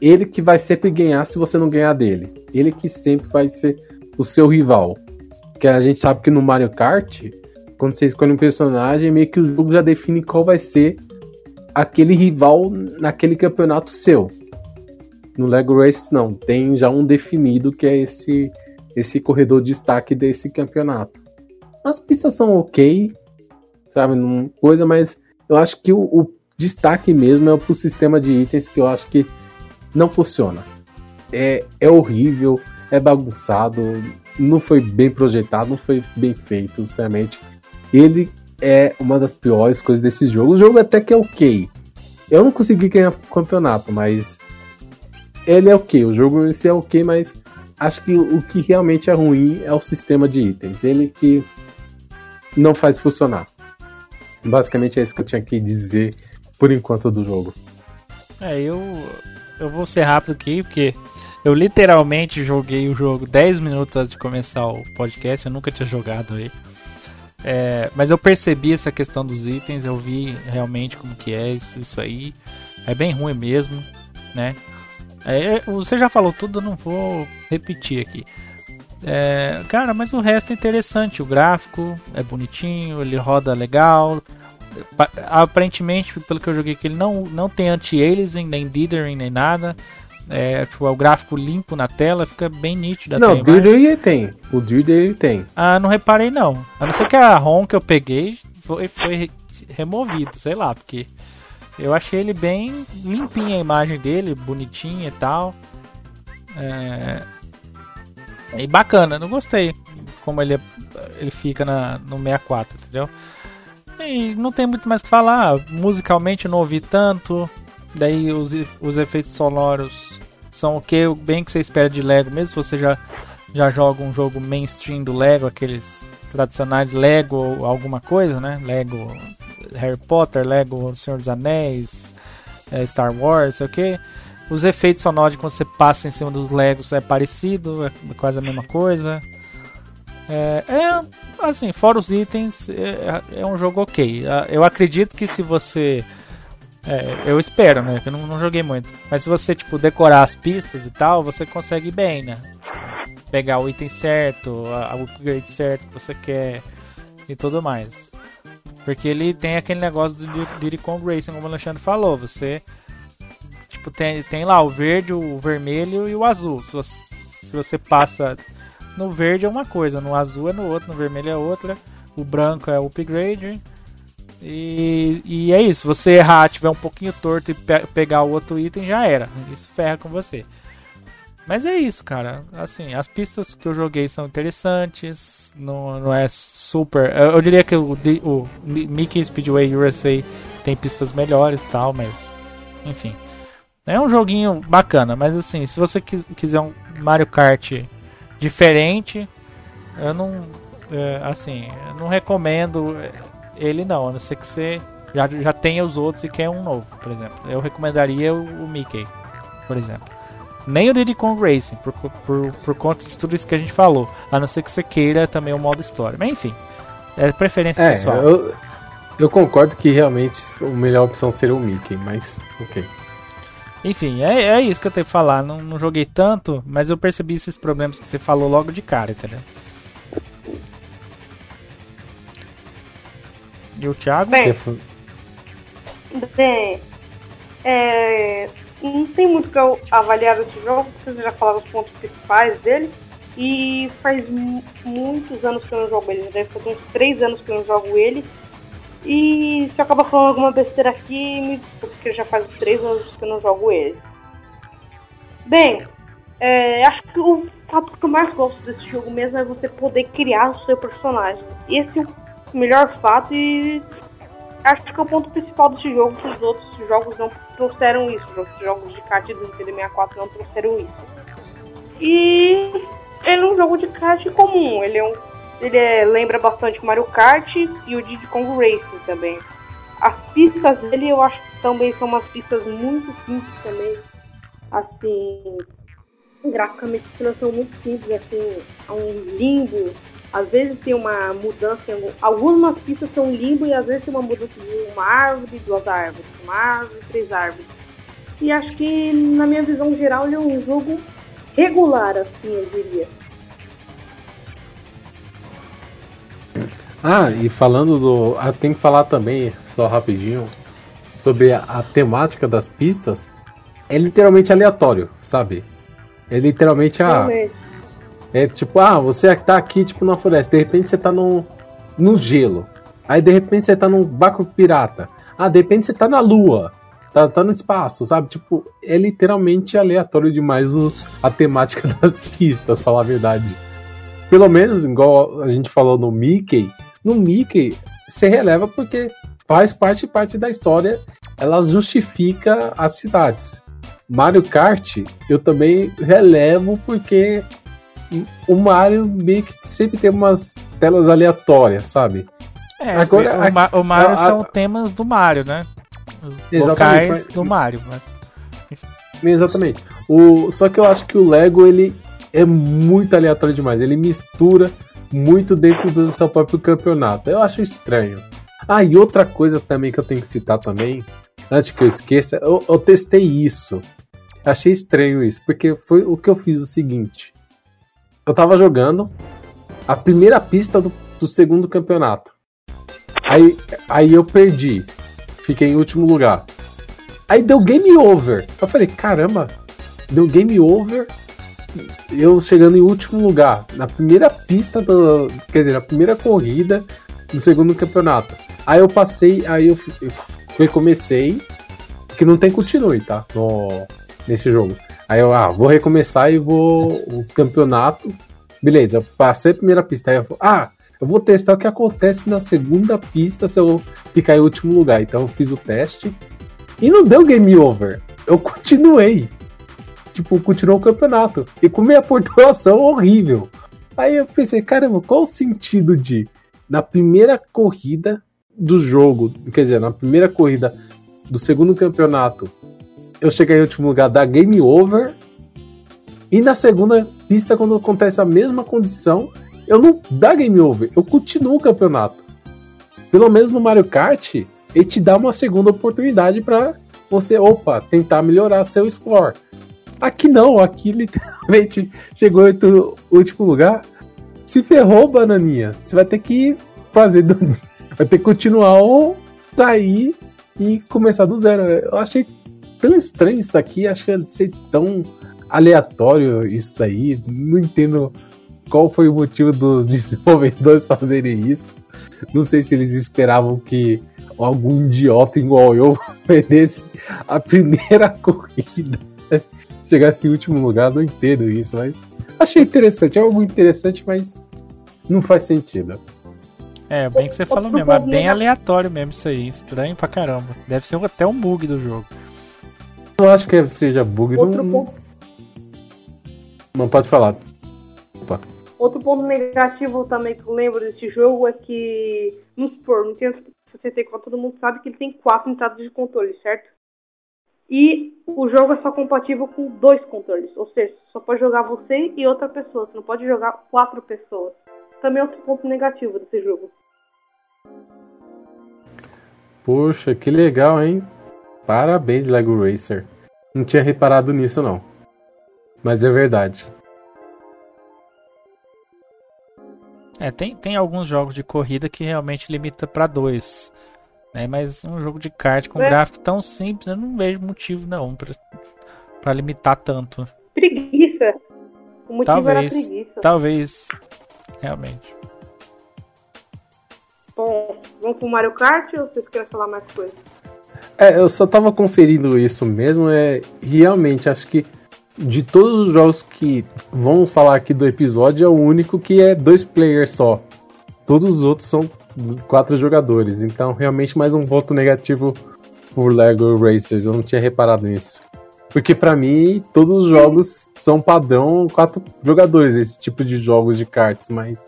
ele que vai sempre ganhar se você não ganhar dele. Ele que sempre vai ser o seu rival. Que a gente sabe que no Mario Kart, quando você escolhe um personagem, meio que o jogo já define qual vai ser aquele rival naquele campeonato seu. No Lego Races não, tem já um definido que é esse esse corredor de destaque desse campeonato. As pistas são ok, sabe, não, coisa, mas eu acho que o, o destaque mesmo é pro sistema de itens que eu acho que não funciona. É, é horrível, é bagunçado, não foi bem projetado, não foi bem feito, sinceramente. Ele é uma das piores coisas desse jogo. O jogo até que é ok. Eu não consegui ganhar o campeonato, mas ele é ok. O jogo esse é ok, mas acho que o que realmente é ruim é o sistema de itens. Ele que não faz funcionar. Basicamente é isso que eu tinha que dizer por enquanto do jogo. É, eu eu vou ser rápido aqui porque eu literalmente joguei o jogo 10 minutos antes de começar o podcast, eu nunca tinha jogado aí. É, mas eu percebi essa questão dos itens, eu vi realmente como que é isso, isso aí. É bem ruim mesmo, né? É, você já falou tudo, eu não vou repetir aqui. É, cara, mas o resto é interessante. O gráfico é bonitinho, ele roda legal. Aparentemente, pelo que eu joguei aqui, ele não, não tem anti-aliasing, nem dithering, nem nada. É, tipo, é o gráfico limpo na tela, fica bem nítido. Não, o Dirty tem. O Dirty tem. Ah, não reparei não. A não ser que a ROM que eu peguei foi, foi removido, sei lá, porque eu achei ele bem limpinho a imagem dele, bonitinha e tal. É... E bacana, não gostei como ele, ele fica na, no 64, entendeu? E não tem muito mais o que falar. Musicalmente eu não ouvi tanto. Daí os, os efeitos sonoros são o que bem que você espera de Lego, mesmo se você já já joga um jogo mainstream do Lego, aqueles tradicionais Lego alguma coisa, né? Lego Harry Potter, Lego Senhor dos Anéis, é, Star Wars, sei o que. Os efeitos sonoros quando você passa em cima dos Legos é parecido, é quase a mesma coisa. É, é assim, fora os itens, é, é, um jogo ok. Eu acredito que se você. É, eu espero, né? Que eu não, não, joguei muito. Mas se você, tipo, decorar as pistas e tal, você consegue bem, né? Pegar o item certo, o upgrade certo que você quer e tudo mais. Porque ele tem aquele negócio do Diddy Kong Racing, como o Alexandre falou. Você tipo, tem, tem lá o verde, o vermelho e o azul. Se você, se você passa no verde é uma coisa, no azul é no outro, no vermelho é outra, o branco é o upgrade. E, e é isso, você errar, tiver um pouquinho torto e pe pegar o outro item, já era. Isso ferra com você. Mas é isso, cara. Assim, as pistas que eu joguei são interessantes. Não, não é super. Eu, eu diria que o, o Mickey Speedway USA tem pistas melhores tal, mas. Enfim. É um joguinho bacana, mas assim, se você quiser um Mario Kart diferente, eu não. É, assim, eu não recomendo ele não, a não ser que você já, já tenha os outros e quer um novo, por exemplo. Eu recomendaria o, o Mickey, por exemplo. Nem o Diddy Kong Racing, por, por, por conta de tudo isso que a gente falou. A não ser que você queira também o modo história. Mas enfim, é preferência é, pessoal. Eu, eu concordo que realmente a melhor opção seria o Mickey, mas ok. Enfim, é, é isso que eu tenho que falar. Não, não joguei tanto, mas eu percebi esses problemas que você falou logo de cara, entendeu? E o Thiago? Bem, bem é, não tem muito que eu avaliar esse jogo, vocês já falaram os pontos principais dele. E faz muitos anos que eu não jogo ele, deve fazer uns 3 anos que eu não jogo ele. E se eu acabar falando alguma besteira aqui, me desculpe, porque já faz 3 anos que eu não jogo ele. Bem, é, acho que o fato que eu mais gosto desse jogo mesmo é você poder criar o seu personagem. Esse é o melhor fato e acho que é o ponto principal desse jogo, que os outros jogos não trouxeram isso. Os jogos de kart do Nintendo 64 não trouxeram isso. E ele é um jogo de kart comum, ele é um. Ele é, lembra bastante Mario Kart e o Diddy Kong Racing também. As pistas dele eu acho que também são umas pistas muito simples também. Assim. Graficamente elas são muito simples, assim, é um limbo às vezes tem uma mudança, algumas pistas são limbo e às vezes tem uma mudança de uma árvore, duas árvores, uma árvore, três árvores. E acho que, na minha visão geral, ele é um jogo regular, assim, eu diria. Ah, e falando do. Ah, tem que falar também, só rapidinho, sobre a, a temática das pistas. É literalmente aleatório, sabe? É literalmente a. É tipo, ah, você tá aqui, tipo, na floresta, de repente você tá no, no gelo. Aí de repente você tá num barco pirata. Ah, de repente você tá na lua. Tá, tá no espaço, sabe? Tipo, é literalmente aleatório demais o, a temática das pistas, falar a verdade. Pelo menos, igual a gente falou no Mickey, no Mickey você releva porque faz parte parte da história, ela justifica as cidades. Mario Kart, eu também relevo porque o Mario meio que sempre tem umas telas aleatórias, sabe? É, Agora, o, a, o Mario a, são a, temas do Mario, né? Os locais do Mario. Mas... Exatamente. O, só que eu acho que o Lego ele é muito aleatório demais. Ele mistura muito dentro do seu próprio campeonato. Eu acho estranho. Ah, e outra coisa também que eu tenho que citar também, antes que eu esqueça, eu, eu testei isso. Achei estranho isso, porque foi o que eu fiz o seguinte eu tava jogando a primeira pista do, do segundo campeonato. Aí, aí eu perdi. Fiquei em último lugar. Aí deu game over. Eu falei, caramba, deu game over. Eu chegando em último lugar. Na primeira pista do. Quer dizer, na primeira corrida do segundo campeonato. Aí eu passei, aí eu, eu comecei. Que não tem continue, tá? No, nesse jogo. Aí eu, ah, vou recomeçar e vou. O campeonato. Beleza, eu passei a primeira pista. Aí eu ah, eu vou testar o que acontece na segunda pista se eu ficar em último lugar. Então eu fiz o teste. E não deu game over. Eu continuei. Tipo, continuou o campeonato. E com minha pontuação horrível. Aí eu pensei, caramba, qual o sentido de, na primeira corrida do jogo, quer dizer, na primeira corrida do segundo campeonato, eu cheguei em último lugar da Game Over. E na segunda pista, quando acontece a mesma condição, eu não dá Game Over, eu continuo o campeonato. Pelo menos no Mario Kart, ele te dá uma segunda oportunidade para você, opa, tentar melhorar seu score. Aqui não, aqui literalmente chegou em último lugar. Se ferrou, bananinha. Você vai ter que fazer do... vai ter que continuar ou sair e começar do zero. Eu achei tão estranho isso daqui, achei ser tão aleatório isso daí. Não entendo qual foi o motivo dos desenvolvedores fazerem isso. Não sei se eles esperavam que algum idiota igual eu perdesse a primeira corrida, chegasse em último lugar, não entendo isso, mas achei interessante, é algo interessante, mas não faz sentido. É, bem que você falou mesmo, é bem aleatório mesmo isso aí, estranho pra caramba. Deve ser até um bug do jogo. Eu acho que seja bug. Outro não... Ponto... não pode falar. Opa. Outro ponto negativo também que eu lembro desse jogo é que, no Sport, no Nintendo 64, todo mundo sabe que ele tem quatro entradas de controle, certo? E o jogo é só compatível com dois controles, ou seja, só pode jogar você e outra pessoa, você não pode jogar quatro pessoas. Também é outro ponto negativo desse jogo. Poxa, que legal, hein? Parabéns, Lego Racer. Não tinha reparado nisso, não. Mas é verdade. É, tem, tem alguns jogos de corrida que realmente limita para dois. Né? Mas um jogo de kart com é. gráfico tão simples, eu não vejo motivo não para limitar tanto. Preguiça. O motivo talvez, era preguiça. Talvez, realmente. Bom, vamos pro Mario Kart ou vocês querem falar mais coisas? É, eu só tava conferindo isso mesmo, é realmente acho que de todos os jogos que vamos falar aqui do episódio, é o único que é dois players só. Todos os outros são quatro jogadores. Então, realmente, mais um voto negativo por Lego Racers. Eu não tinha reparado nisso. Porque, para mim, todos os jogos são padrão quatro jogadores, esse tipo de jogos de cartas. Mas,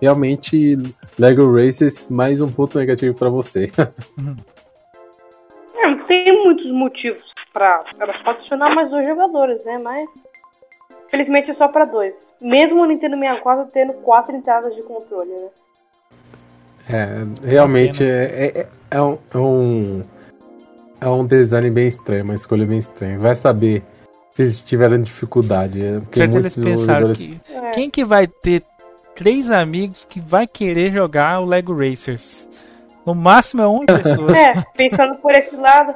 realmente, Lego Racers, mais um ponto negativo para você. é, tem muitos motivos pode funcionar mais dois jogadores, né? Mas. Felizmente é só pra dois. Mesmo o Nintendo 64 tendo quatro entradas de controle, né? É, realmente é, é, é, um, é um. É um design bem estranho, uma escolha bem estranha. Vai saber se eles tiveram dificuldade. É, certo, eles pensaram que. É. Quem que vai ter três amigos que vai querer jogar o Lego Racers? No máximo é uma pessoa. É, pensando por esse lado.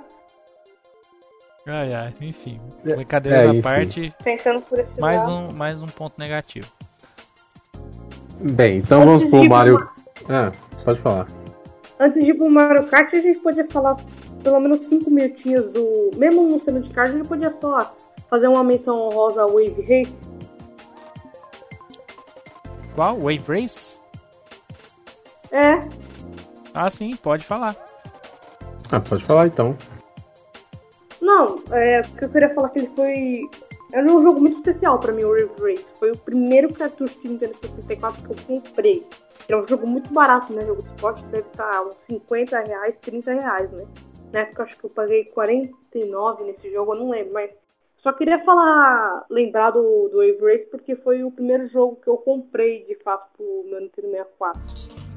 Ai, ai, enfim. É, brincadeira é, da parte. Pensando por esse mais lado. um Mais um ponto negativo. Bem, então vamos pro Mario. Ah, pode falar. Antes de ir pro Mario Kart, a gente podia falar pelo menos 5 minutinhos do. Mesmo no cena de kart, a gente podia só fazer uma menção honrosa ao Wave Race. Qual? Wave Race? É. Ah, sim, pode falar. Ah, pode falar então. Não, é, o que eu queria falar é que ele foi. Era um jogo muito especial pra mim, o Rift Race. Foi o primeiro cartucho de Nintendo 64 que eu comprei. Era um jogo muito barato, né? Jogo de esporte deve estar uns 50 reais, 30 reais, né? Na época acho que eu paguei 49 nesse jogo, eu não lembro, mas. Só queria falar, lembrar do, do Wave Race, porque foi o primeiro jogo que eu comprei de fato pro meu Nintendo 64.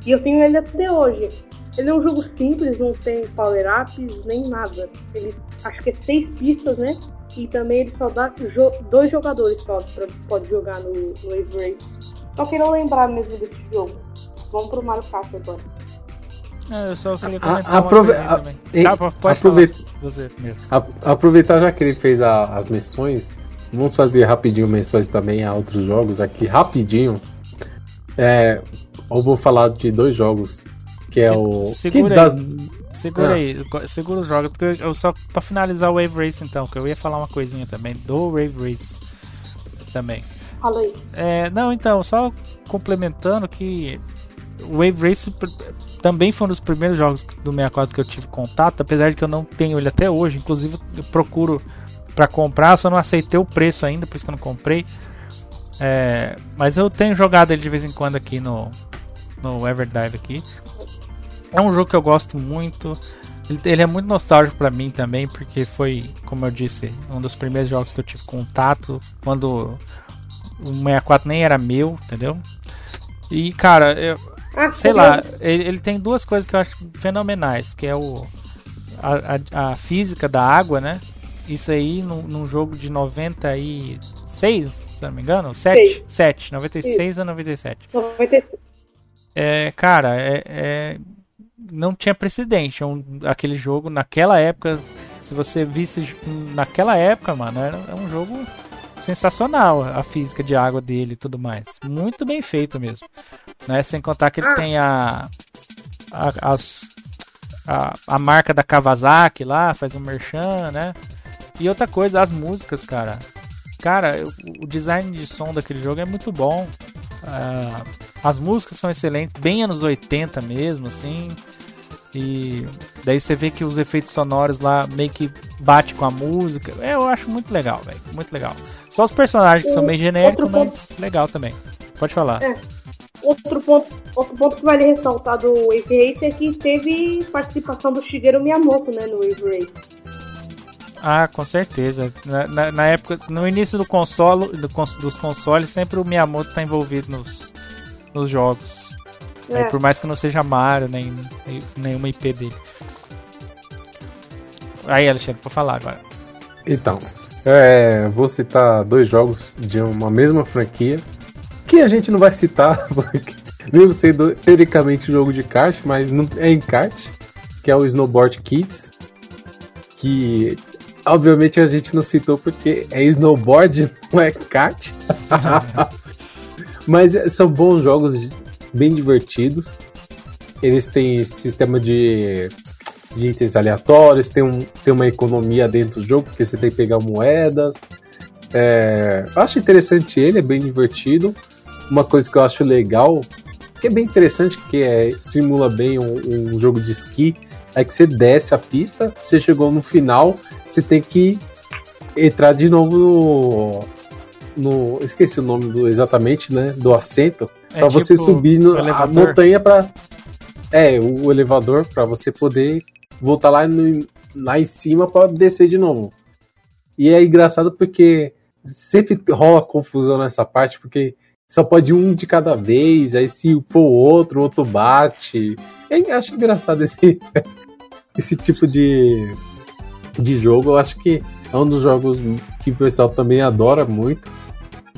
E eu tenho ele até hoje. Ele é um jogo simples, não tem power-ups nem nada. Ele acho que é seis pistas, né? E também ele só dá jo dois jogadores só pra, pode jogar no, no Wave Race. Só queria lembrar mesmo desse jogo. Vamos pro Mario Kart agora. É, eu só queria comentar a, aprove uma. Tá, aproveita, você primeiro. A, aproveitar já que ele fez a, as menções, vamos fazer rapidinho menções também a outros jogos aqui, rapidinho. É, eu vou falar de dois jogos que é o. Segura que aí. Segura ah. aí, segura os jogos, porque eu só pra finalizar o Wave Race então, que eu ia falar uma coisinha também do Wave Race também. Fala aí. É, não, então, só complementando que Wave Race também foi um dos primeiros jogos do 64 que eu tive contato, apesar de que eu não tenho ele até hoje, inclusive eu procuro para comprar, só não aceitei o preço ainda, por isso que eu não comprei. É, mas eu tenho jogado ele de vez em quando aqui no, no Everdrive aqui. É um jogo que eu gosto muito. Ele, ele é muito nostálgico para mim também, porque foi, como eu disse, um dos primeiros jogos que eu tive contato quando o 64 nem era meu, entendeu? E cara, eu, ah, sei lá, ele, ele, tem duas coisas que eu acho fenomenais, que é o a, a, a física da água, né? Isso aí num, num, jogo de 96, se não me engano, 7, 7 96 Isso. ou 97. 96. É, cara, é, é não tinha precedente. Um, aquele jogo naquela época, se você visse naquela época, mano, era um jogo sensacional a física de água dele e tudo mais. Muito bem feito mesmo. Né? Sem contar que ele tem a, a, as, a, a marca da Kawasaki lá, faz um merchan, né? E outra coisa, as músicas, cara. Cara, o, o design de som daquele jogo é muito bom. Uh, as músicas são excelentes, bem anos 80 mesmo, assim. E daí você vê que os efeitos sonoros lá meio que bate com a música. É, eu acho muito legal, velho. Muito legal. Só os personagens que são meio genéricos, mas legal também. Pode falar. É. Outro ponto, outro ponto que vale ressaltar do Wave Race é que teve participação do Shigeru Miyamoto, né, no Wave Race. Ah, com certeza. Na, na, na época, no início do console, do, dos consoles, sempre o Miyamoto tá envolvido nos, nos jogos. É. por mais que não seja Mario, nem, nenhuma IP dele. Aí, Alexandre, pode falar agora. Então, é, vou citar dois jogos de uma mesma franquia que a gente não vai citar, porque mesmo sendo teoricamente jogo de kart, mas não é em kart, que é o Snowboard Kids, que obviamente a gente não citou porque é snowboard, não é kart. mas são bons jogos bem divertidos. Eles têm sistema de, de itens aleatórios, tem, um, tem uma economia dentro do jogo, porque você tem que pegar moedas. É, acho interessante ele, é bem divertido. Uma coisa que eu acho legal, que é bem interessante, que é, simula bem um, um jogo de esqui, é que você desce a pista, você chegou no final, você tem que entrar de novo no, no esqueci o nome do exatamente, né, do assento é para tipo você subir no, a montanha para é o elevador para você poder voltar lá no, lá em cima para descer de novo. E é engraçado porque sempre rola confusão nessa parte porque só pode um de cada vez, aí se for o outro, o outro bate. Eu acho engraçado esse esse tipo de de jogo. Eu acho que é um dos jogos que o pessoal também adora muito.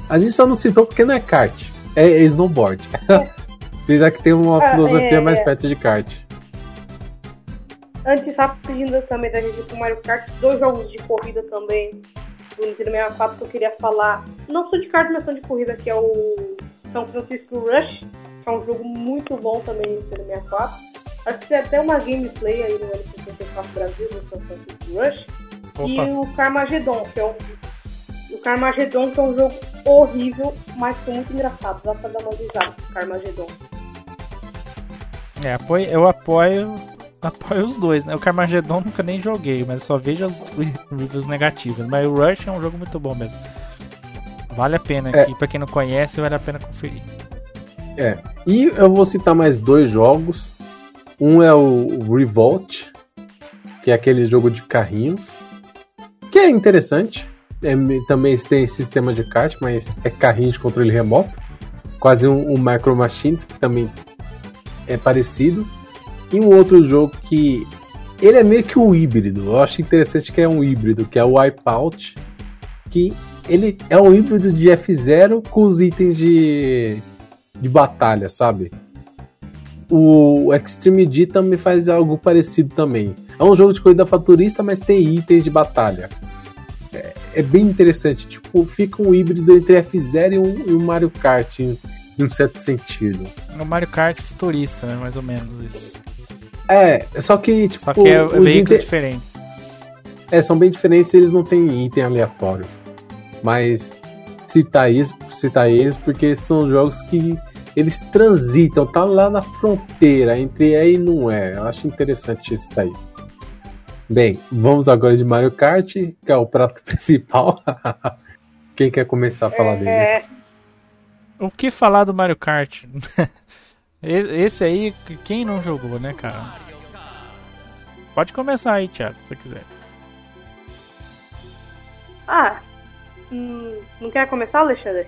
A gente só não citou porque não é kart. É, é snowboard. Apesar que tem uma ah, filosofia é... mais perto de kart. Antes, rapidinho também da gente com Mario Kart, dois jogos de corrida também do Nintendo 64 que eu queria falar. Não são de kart, mas são de corrida, que é o São Francisco Rush, que é um jogo muito bom também no Nintendo 64. Acho que tem até uma gameplay aí no N64 Brasil, no São Francisco Rush. Opa. E o Carmageddon, que é um o Carmageddon, que é um jogo horrível, mas é muito engraçado. Dá pra dar uma risada com o Carmageddon. É, apoio, eu apoio, apoio os dois, né? O Carmageddon nunca nem joguei, mas só vejo os reviews negativos. Mas o Rush é um jogo muito bom mesmo. Vale a pena é. aqui, pra quem não conhece, vale a pena conferir. É, e eu vou citar mais dois jogos. Um é o Revolt, que é aquele jogo de carrinhos, que é interessante é, também tem sistema de kart, mas é carrinho de controle remoto. Quase um, um Micro Machines, que também é parecido. E um outro jogo que ele é meio que um híbrido. Eu acho interessante que é um híbrido, que é o Wipeout, que ele é um híbrido de F0 com os itens de, de batalha, sabe? O Extreme D também faz algo parecido também. É um jogo de corrida futurista, mas tem itens de batalha é bem interessante. Tipo, fica um híbrido entre F0 e um, e um Mario Kart em, em, um certo sentido. É um Mario Kart futurista, né? Mais ou menos isso. É, só que, tipo. Só que é, é veículos inter... diferentes. É, são bem diferentes eles não têm item aleatório. Mas citar isso, citar eles porque são jogos que eles transitam, tá lá na fronteira entre é e não é. Eu acho interessante isso daí. Bem, vamos agora de Mario Kart, que é o prato principal. Quem quer começar a falar é... dele? O que falar do Mario Kart? Esse aí, quem não jogou, né, cara? Pode começar aí, Thiago, se você quiser. Ah, hum, não quer começar, Alexandre?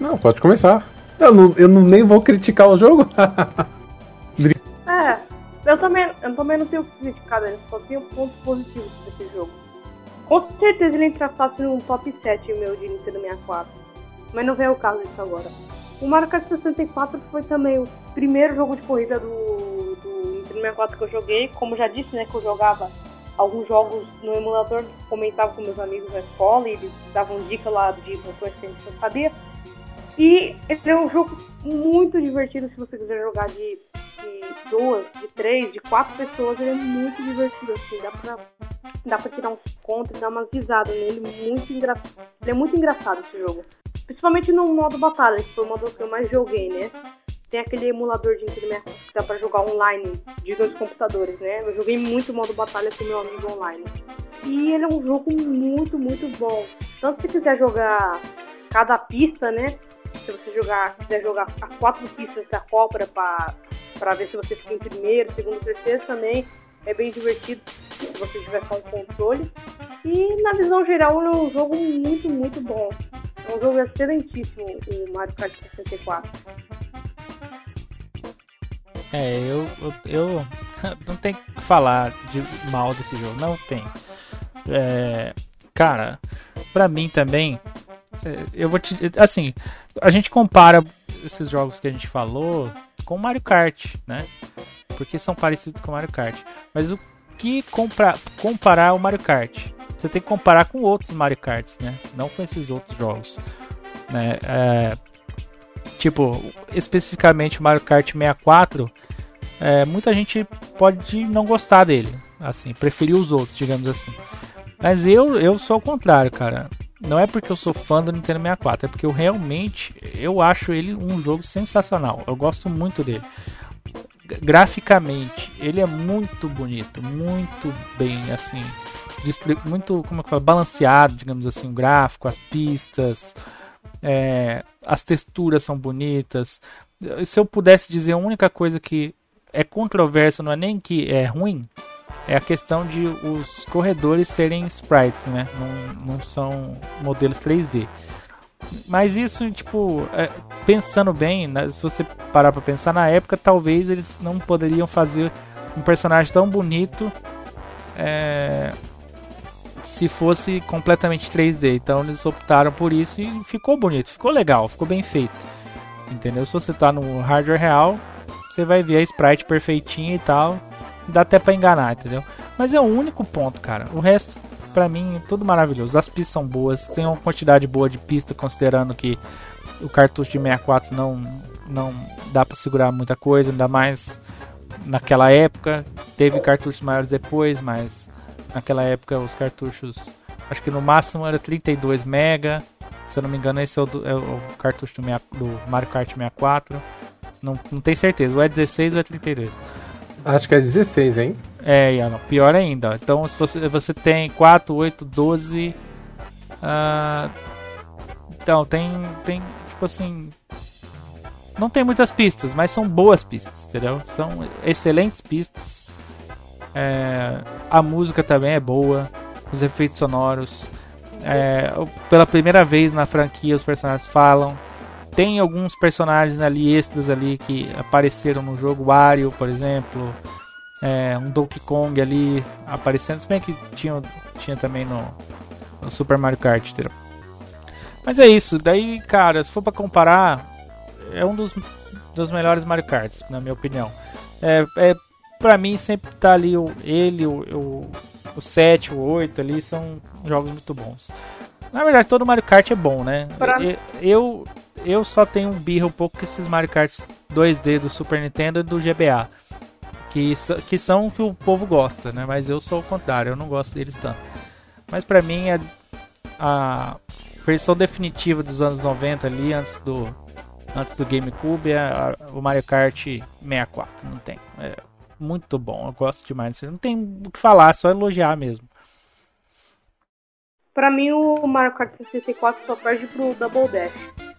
Não, pode começar. Eu, não, eu não, nem vou criticar o jogo. é, eu também, eu também não tenho que criticar, né? só tenho pontos positivos desse jogo. Com certeza ele entra fácil no top 7 meu de Nintendo 64. Mas não vem o caso disso agora. O Mario Kart 64 foi também o primeiro jogo de corrida do, do Nintendo 64 que eu joguei. Como já disse, né, que eu jogava alguns jogos no emulador, comentava com meus amigos na escola e eles davam dica lá de botões que a gente não sabia. E ele é um jogo muito divertido se você quiser jogar de, de duas, de três, de quatro pessoas. Ele é muito divertido, assim, dá pra, dá pra tirar uns contos, dar umas risadas nele. Muito engra... Ele é muito engraçado esse jogo. Principalmente no modo batalha, que foi o modo que eu mais joguei, né? Tem aquele emulador de Nintendo que dá pra jogar online de dois computadores, né? Eu joguei muito modo batalha com meu amigo online. E ele é um jogo muito, muito bom. Tanto se quiser jogar cada pista, né? Se você jogar, quiser jogar as quatro pistas da cobra para ver se você fica em primeiro, segundo, terceiro também é bem divertido se você tiver só um controle. E na visão geral é um jogo muito, muito bom. É um jogo excelentíssimo, o Mario Kart 64. É, eu, eu, eu não tenho que falar de mal desse jogo, não tem. É, cara, pra mim também, é, eu vou te. Assim, a gente compara esses jogos que a gente falou com Mario Kart, né? Porque são parecidos com Mario Kart. Mas o que compra, comparar o Mario Kart? você tem que comparar com outros Mario Karts, né? Não com esses outros jogos. Né? É, tipo, especificamente o Mario Kart 64, é, muita gente pode não gostar dele, assim, preferir os outros, digamos assim. Mas eu, eu sou o contrário, cara. Não é porque eu sou fã do Nintendo 64, é porque eu realmente eu acho ele um jogo sensacional. Eu gosto muito dele. Graficamente, ele é muito bonito, muito bem assim muito, como é que fala, balanceado, digamos assim, o gráfico, as pistas, é, as texturas são bonitas. Se eu pudesse dizer a única coisa que é controversa, não é nem que é ruim, é a questão de os corredores serem sprites, né? Não, não são modelos 3D. Mas isso, tipo, é, pensando bem, né, se você parar pra pensar, na época talvez eles não poderiam fazer um personagem tão bonito é, se fosse completamente 3D. Então eles optaram por isso e ficou bonito, ficou legal, ficou bem feito. Entendeu? Se você tá no hardware real, você vai ver a sprite perfeitinha e tal. Dá até para enganar, entendeu? Mas é o único ponto, cara. O resto, para mim, é tudo maravilhoso. As pistas são boas, tem uma quantidade boa de pista, considerando que o cartucho de 64 não, não dá para segurar muita coisa, ainda mais naquela época. Teve cartuchos maiores depois, mas Naquela época os cartuchos, acho que no máximo era 32 mega. Se eu não me engano, esse é o, do, é o cartucho do, do, Mario Kart 64. Não, não tenho certeza, ou é 16 ou é 32. Acho que é 16, hein? É, não, pior ainda. Então, se você, você tem 4, 8, 12. Uh, então, tem, tem, tipo assim. Não tem muitas pistas, mas são boas pistas, entendeu? São excelentes pistas. É, a música também é boa, os efeitos sonoros. É, pela primeira vez na franquia os personagens falam. Tem alguns personagens ali extras ali que apareceram no jogo, Wario, por exemplo, é, um Donkey Kong ali aparecendo, se bem que tinha, tinha também no, no Super Mario Kart. Entendeu? Mas é isso, daí, cara, se for para comparar, é um dos, dos melhores Mario Karts, na minha opinião. É, é pra mim sempre tá ali o, ele, o, o, o 7, o 8 ali, são jogos muito bons. Na verdade, todo Mario Kart é bom, né? Pra... Eu, eu só tenho um birro um pouco com esses Mario Karts 2D do Super Nintendo e do GBA. Que, que são que o povo gosta, né? Mas eu sou o contrário, eu não gosto deles tanto. Mas pra mim, a, a versão definitiva dos anos 90 ali, antes do, antes do GameCube, é a, o Mario Kart 64. Não tem. É, muito bom. Eu gosto demais. Não tem o que falar, só elogiar mesmo. Pra mim, o Mario Kart 64 só perde pro Double Dash.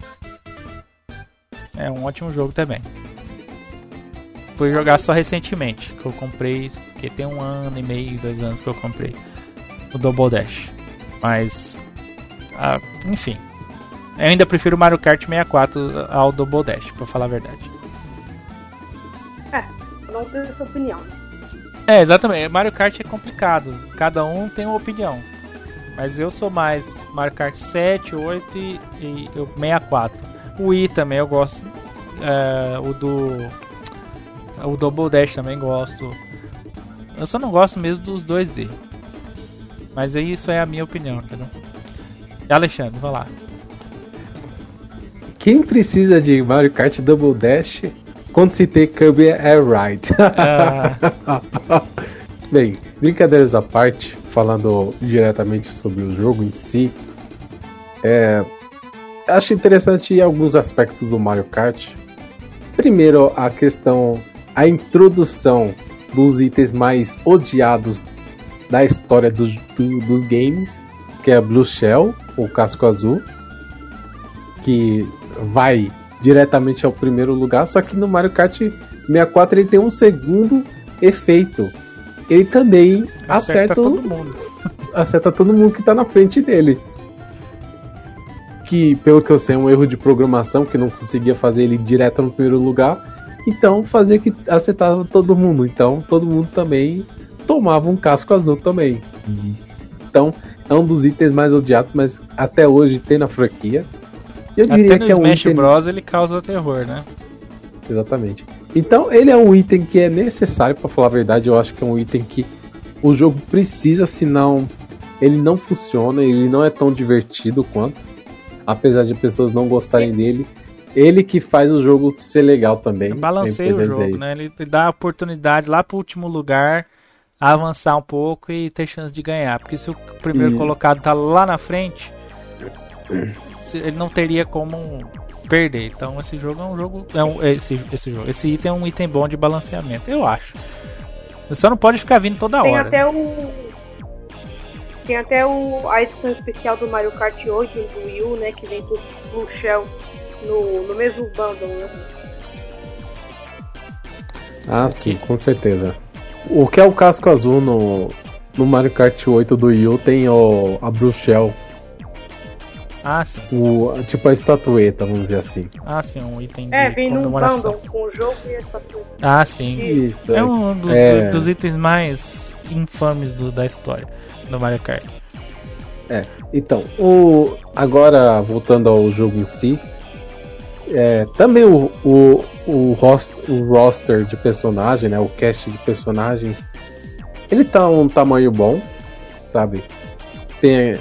É um ótimo jogo também. Fui jogar só recentemente, que eu comprei, que tem um ano e meio, dois anos que eu comprei o Double Dash. Mas, ah, enfim, eu ainda prefiro o Mario Kart 64 ao Double Dash, pra falar a verdade. É, não tenho essa opinião. É, exatamente. Mario Kart é complicado. Cada um tem uma opinião. Mas eu sou mais Mario Kart 7, 8 e, e 64. O Wii também eu gosto. É, o do. O Double Dash também gosto. Eu só não gosto mesmo dos 2D. Mas aí isso é a minha opinião, entendeu? Alexandre, vai lá. Quem precisa de Mario Kart Double Dash quando se tem Kirby Air Ride? Ah. Bem, brincadeiras à parte, falando diretamente sobre o jogo em si, é, acho interessante alguns aspectos do Mario Kart. Primeiro, a questão, a introdução dos itens mais odiados da história do, do, dos games, que é a Blue Shell, o casco azul, que vai diretamente ao primeiro lugar, só que no Mario Kart 64 ele tem um segundo efeito. Ele também acerta, acerta todo mundo. Acerta todo mundo que tá na frente dele. Que, pelo que eu sei, é um erro de programação que não conseguia fazer ele direto no primeiro lugar. Então fazia que acertava todo mundo. Então todo mundo também tomava um casco azul também. Então é um dos itens mais odiados, mas até hoje tem na franquia. Eu diria Até no que é um Smash item... Bros ele causa terror, né? Exatamente. Então ele é um item que é necessário, para falar a verdade, eu acho que é um item que o jogo precisa, senão ele não funciona, ele não é tão divertido quanto. Apesar de pessoas não gostarem dele, ele que faz o jogo ser legal também. Balanceia o jogo, né? Ele dá a oportunidade lá pro último lugar avançar um pouco e ter chance de ganhar. Porque se o primeiro e... colocado tá lá na frente, ele não teria como perder. Então esse jogo é um jogo. É um, esse, esse jogo. Esse item é um item bom de balanceamento, eu acho. Você só não pode ficar vindo toda Tem hora. Tem até o. Tem até o, a edição especial do Mario Kart 8 do Wii né? Que vem com o Shell no, no mesmo bundle, né? Ah, sim, com certeza. O que é o casco azul no, no Mario Kart 8 do Wii U tem o, a Shell ah, sim. O, tipo a estatueta, vamos dizer assim. Ah, sim, um item de É, vem num bundle com o jogo e a estatueta. Ah, sim. Isso, é um dos, é... dos itens mais infames do, da história do Mario Kart. É, então, o, agora voltando ao jogo em si, é, também o, o, o, host, o roster de personagem, né, o cast de personagens, ele tá um tamanho bom, sabe? Tem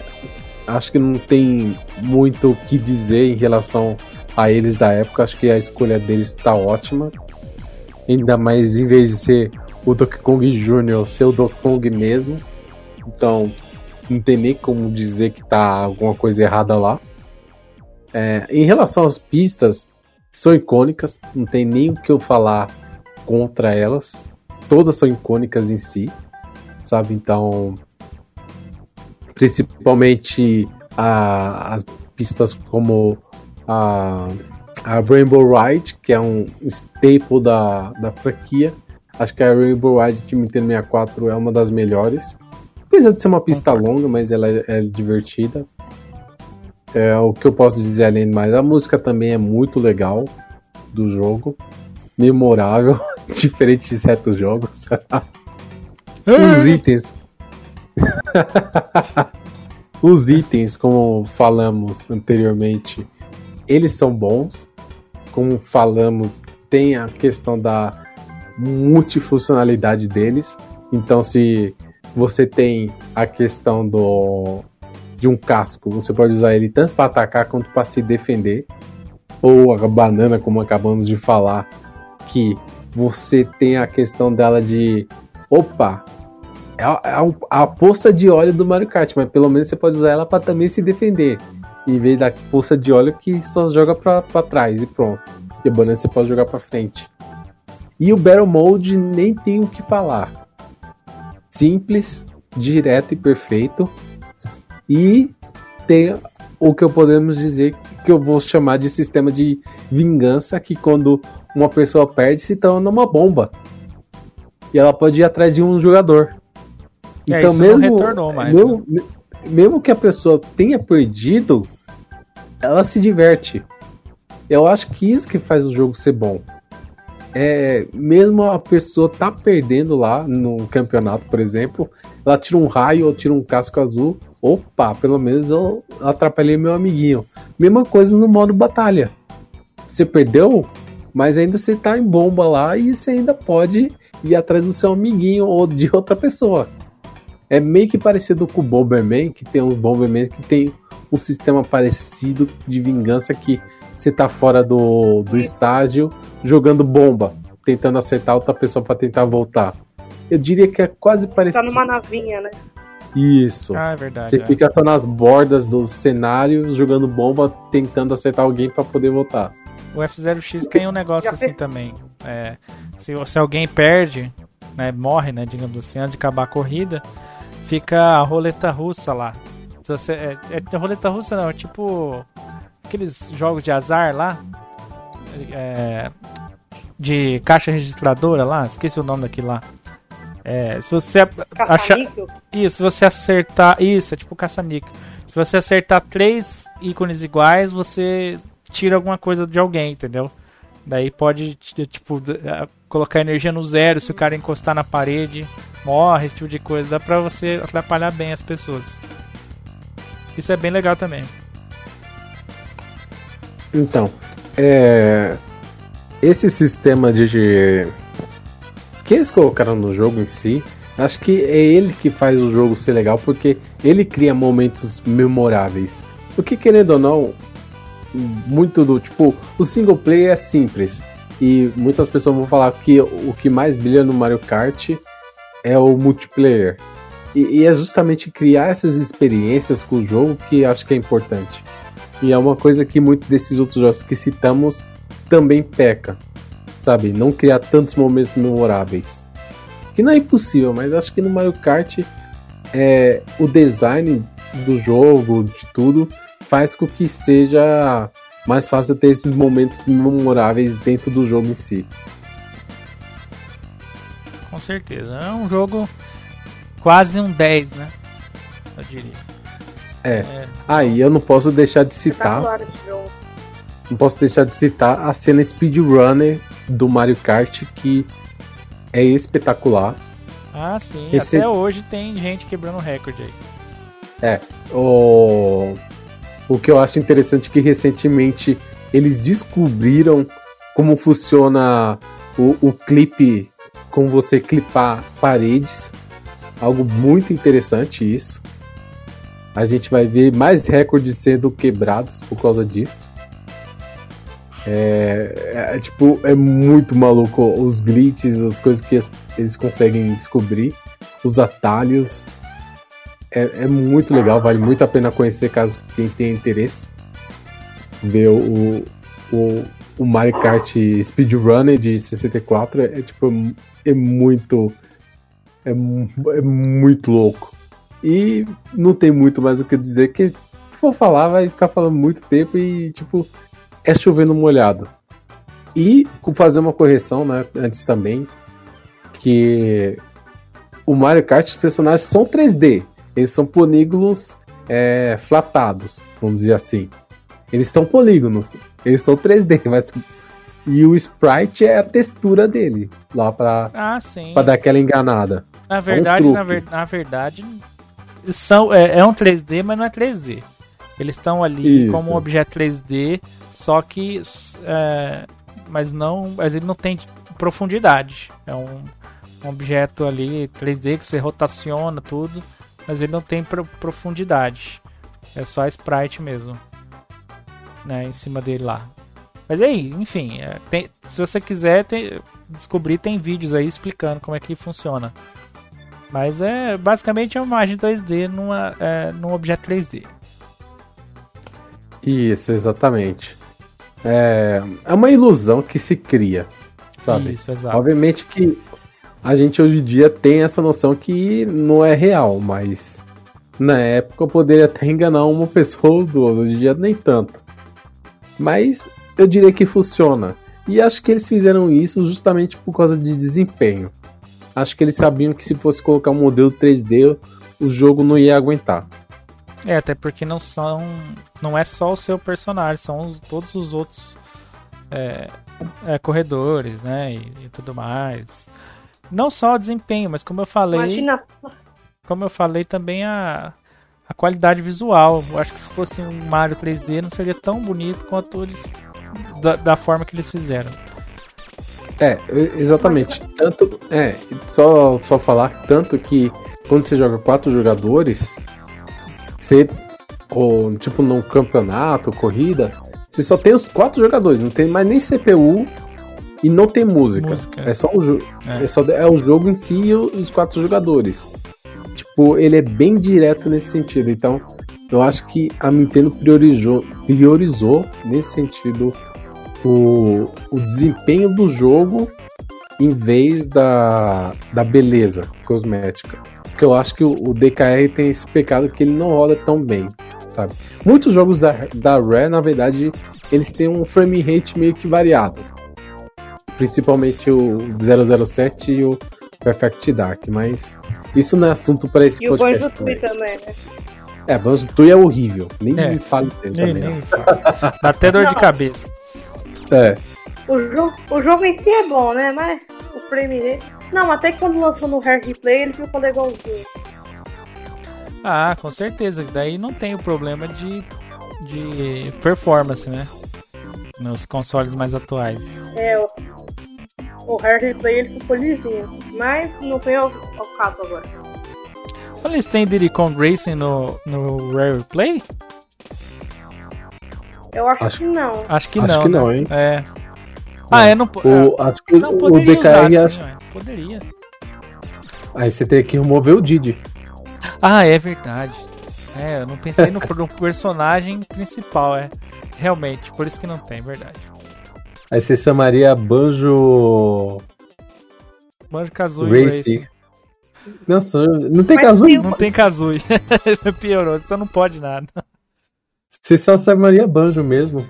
acho que não tem muito o que dizer em relação a eles da época. Acho que a escolha deles está ótima. Ainda mais em vez de ser o Donkey Kong Jr., ser o Donkey Kong mesmo. Então, não tem nem como dizer que tá alguma coisa errada lá. É, em relação às pistas, são icônicas, não tem nem o que eu falar contra elas. Todas são icônicas em si, sabe? Então, principalmente a, as pistas como a, a Rainbow Ride, que é um staple da, da franquia. Acho que a Rainbow Ride de Nintendo 64 é uma das melhores. Apesar de ser uma pista longa, mas ela é, é divertida. É o que eu posso dizer além de mais. A música também é muito legal do jogo. Memorável, diferente de certos jogos. Os itens. Os itens, como falamos anteriormente, eles são bons. Como falamos, tem a questão da multifuncionalidade deles. Então, se você tem a questão do de um casco, você pode usar ele tanto para atacar quanto para se defender. Ou a banana, como acabamos de falar, que você tem a questão dela de opa, é a, é a, a poça de óleo do Mario Kart, mas pelo menos você pode usar ela para também se defender. Em vez da poça de óleo que só joga pra, pra trás e pronto. E a banana você pode jogar pra frente. E o Battle Mode nem tem o que falar. Simples, direto e perfeito. E tem o que eu podemos dizer que eu vou chamar de sistema de vingança, que quando uma pessoa perde se torna uma bomba. E ela pode ir atrás de um jogador. É, então, mesmo, retornou mais. Mesmo, né? mesmo que a pessoa tenha perdido, ela se diverte. Eu acho que isso que faz o jogo ser bom. É, mesmo a pessoa tá perdendo lá no campeonato, por exemplo, ela tira um raio ou tira um casco azul, opa, pelo menos eu atrapalhei meu amiguinho. Mesma coisa no modo batalha. Você perdeu, mas ainda você tá em bomba lá e você ainda pode ir atrás do seu amiguinho ou de outra pessoa. É meio que parecido com o Bomberman, que tem uns Bomberman que tem um sistema parecido de vingança que você tá fora do, do estágio jogando bomba, tentando acertar outra pessoa para tentar voltar. Eu diria que é quase parecido. Tá numa navinha, né? Isso. Ah, é verdade. Você é. fica só nas bordas dos cenários jogando bomba, tentando acertar alguém para poder voltar. O F0X tem um negócio assim também. É, se, se alguém perde, né, morre, né, digamos assim, antes de acabar a corrida, fica a roleta russa lá. Você, é, é roleta russa não, é tipo aqueles jogos de azar lá, é, de caixa registradora lá, esqueci o nome daquilo lá. É, se você achar. Isso, se você acertar. Isso, é tipo caça-níquel. Se você acertar três ícones iguais, você tira alguma coisa de alguém, entendeu? Daí pode, tipo, colocar energia no zero, se o cara encostar na parede, morre, esse tipo de coisa. Dá pra você atrapalhar bem as pessoas. Isso é bem legal também. Então, é... esse sistema de que eles colocaram no jogo em si, acho que é ele que faz o jogo ser legal, porque ele cria momentos memoráveis. Porque querendo ou não, muito do tipo, o single player é simples. E muitas pessoas vão falar que o que mais brilha no Mario Kart é o multiplayer. E, e é justamente criar essas experiências com o jogo que acho que é importante. E é uma coisa que muitos desses outros jogos que citamos também peca sabe? Não criar tantos momentos memoráveis. Que não é impossível, mas acho que no Mario Kart é, o design do jogo, de tudo, faz com que seja mais fácil ter esses momentos memoráveis dentro do jogo em si. Com certeza. É um jogo quase um 10, né? Eu diria. É. é. Ah, e eu não posso deixar de citar. Não posso deixar de citar a cena speedrunner do Mario Kart que é espetacular. Ah, sim. Esse... Até hoje tem gente quebrando recorde aí. É. O... o que eu acho interessante é que recentemente eles descobriram como funciona o, o clipe com você clipar paredes. Algo muito interessante isso. A gente vai ver mais recordes sendo quebrados por causa disso. É, é, tipo, é muito maluco os glitches, as coisas que eles conseguem descobrir, os atalhos. É, é muito legal, vale muito a pena conhecer caso quem tenha interesse. Ver o, o, o Mario Kart Speedrunner de 64 é, é tipo, é muito. É, é muito louco. E não tem muito mais o que dizer, que se for falar, vai ficar falando muito tempo e, tipo, é chovendo molhado. E fazer uma correção, né, antes também, que o Mario Kart, os personagens são 3D. Eles são polígonos é, flatados, vamos dizer assim. Eles são polígonos. Eles são 3D, mas. E o sprite é a textura dele. Lá pra, ah, sim. pra dar aquela enganada. Na verdade, é um na, ver, na, verdade, são, é, é um 3D, mas não é 3D. Eles estão ali Isso. como um objeto 3D, só que. É, mas não. Mas ele não tem profundidade. É um, um, objeto ali 3D que você rotaciona tudo, mas ele não tem pro, profundidade. É só a sprite mesmo. Né, em cima dele lá. Mas aí, enfim, é, tem, se você quiser tem, descobrir, tem vídeos aí explicando como é que funciona. Mas é basicamente é uma imagem 2D numa, é, num objeto 3D. Isso, exatamente. É, é uma ilusão que se cria, sabe? Isso, exato. Obviamente que a gente hoje em dia tem essa noção que não é real, mas na época eu poderia até enganar uma pessoa ou duas, hoje em dia nem tanto. Mas eu diria que funciona. E acho que eles fizeram isso justamente por causa de desempenho. Acho que eles sabiam que se fosse colocar um modelo 3D, o jogo não ia aguentar. É, até porque não são. Não é só o seu personagem, são os, todos os outros é, é, corredores, né? E, e, tudo mais. Não só o desempenho, mas como eu falei. Imagina. Como eu falei também a, a qualidade visual. Eu acho que se fosse um Mario 3D não seria tão bonito quanto eles. Da, da forma que eles fizeram. É, exatamente. Tanto. É, só, só falar tanto que quando você joga quatro jogadores, você. Ou, tipo, num campeonato, corrida, você só tem os quatro jogadores, não tem mais nem CPU e não tem música. música. É só o jogo. É. É, só, é o jogo em si e os quatro jogadores. Tipo, ele é bem direto nesse sentido. Então, eu acho que a Nintendo priorizou, priorizou nesse sentido o, o desempenho do jogo em vez da, da beleza cosmética. Porque eu acho que o, o DKR tem esse pecado que ele não roda tão bem, sabe? Muitos jogos da, da Rare, na verdade, eles têm um frame rate meio que variado. Principalmente o 007 e o Perfect Dark, mas isso não é assunto para esse e podcast. E o Banjo Tui também, né? É, Banjo Tui é horrível. Nem é. me fale dele nem, também. Nem Dá até dor não. de cabeça. É. O jogo, o jogo em si é bom, né? Mas o frame rate. Não, até quando lançou no Hair Replay ele ficou legalzinho. Ah, com certeza. Daí não tem o problema de, de performance, né? Nos consoles mais atuais. É, o, Hair Replay ele ficou lisinho. Mas não tem ao, ao caso agora. Falei, eles têm Diddy Kong Racing no, no Rare Play? Eu acho, acho que não. Acho que acho não. Que né? não, hein? É. Ah, é, não, o, acho que não o DKR usar, acho... Poderia. Aí você tem que remover o Didi. Ah, é verdade. É, eu não pensei no, no, personagem principal, é. Realmente, por isso que não tem, verdade. Aí você chamaria Banjo. Banjo Kazooie Racing. Nossa, não tem Kazooie? Não tem Kazooie. Piorou, então não pode nada. Você só chamaria Banjo mesmo.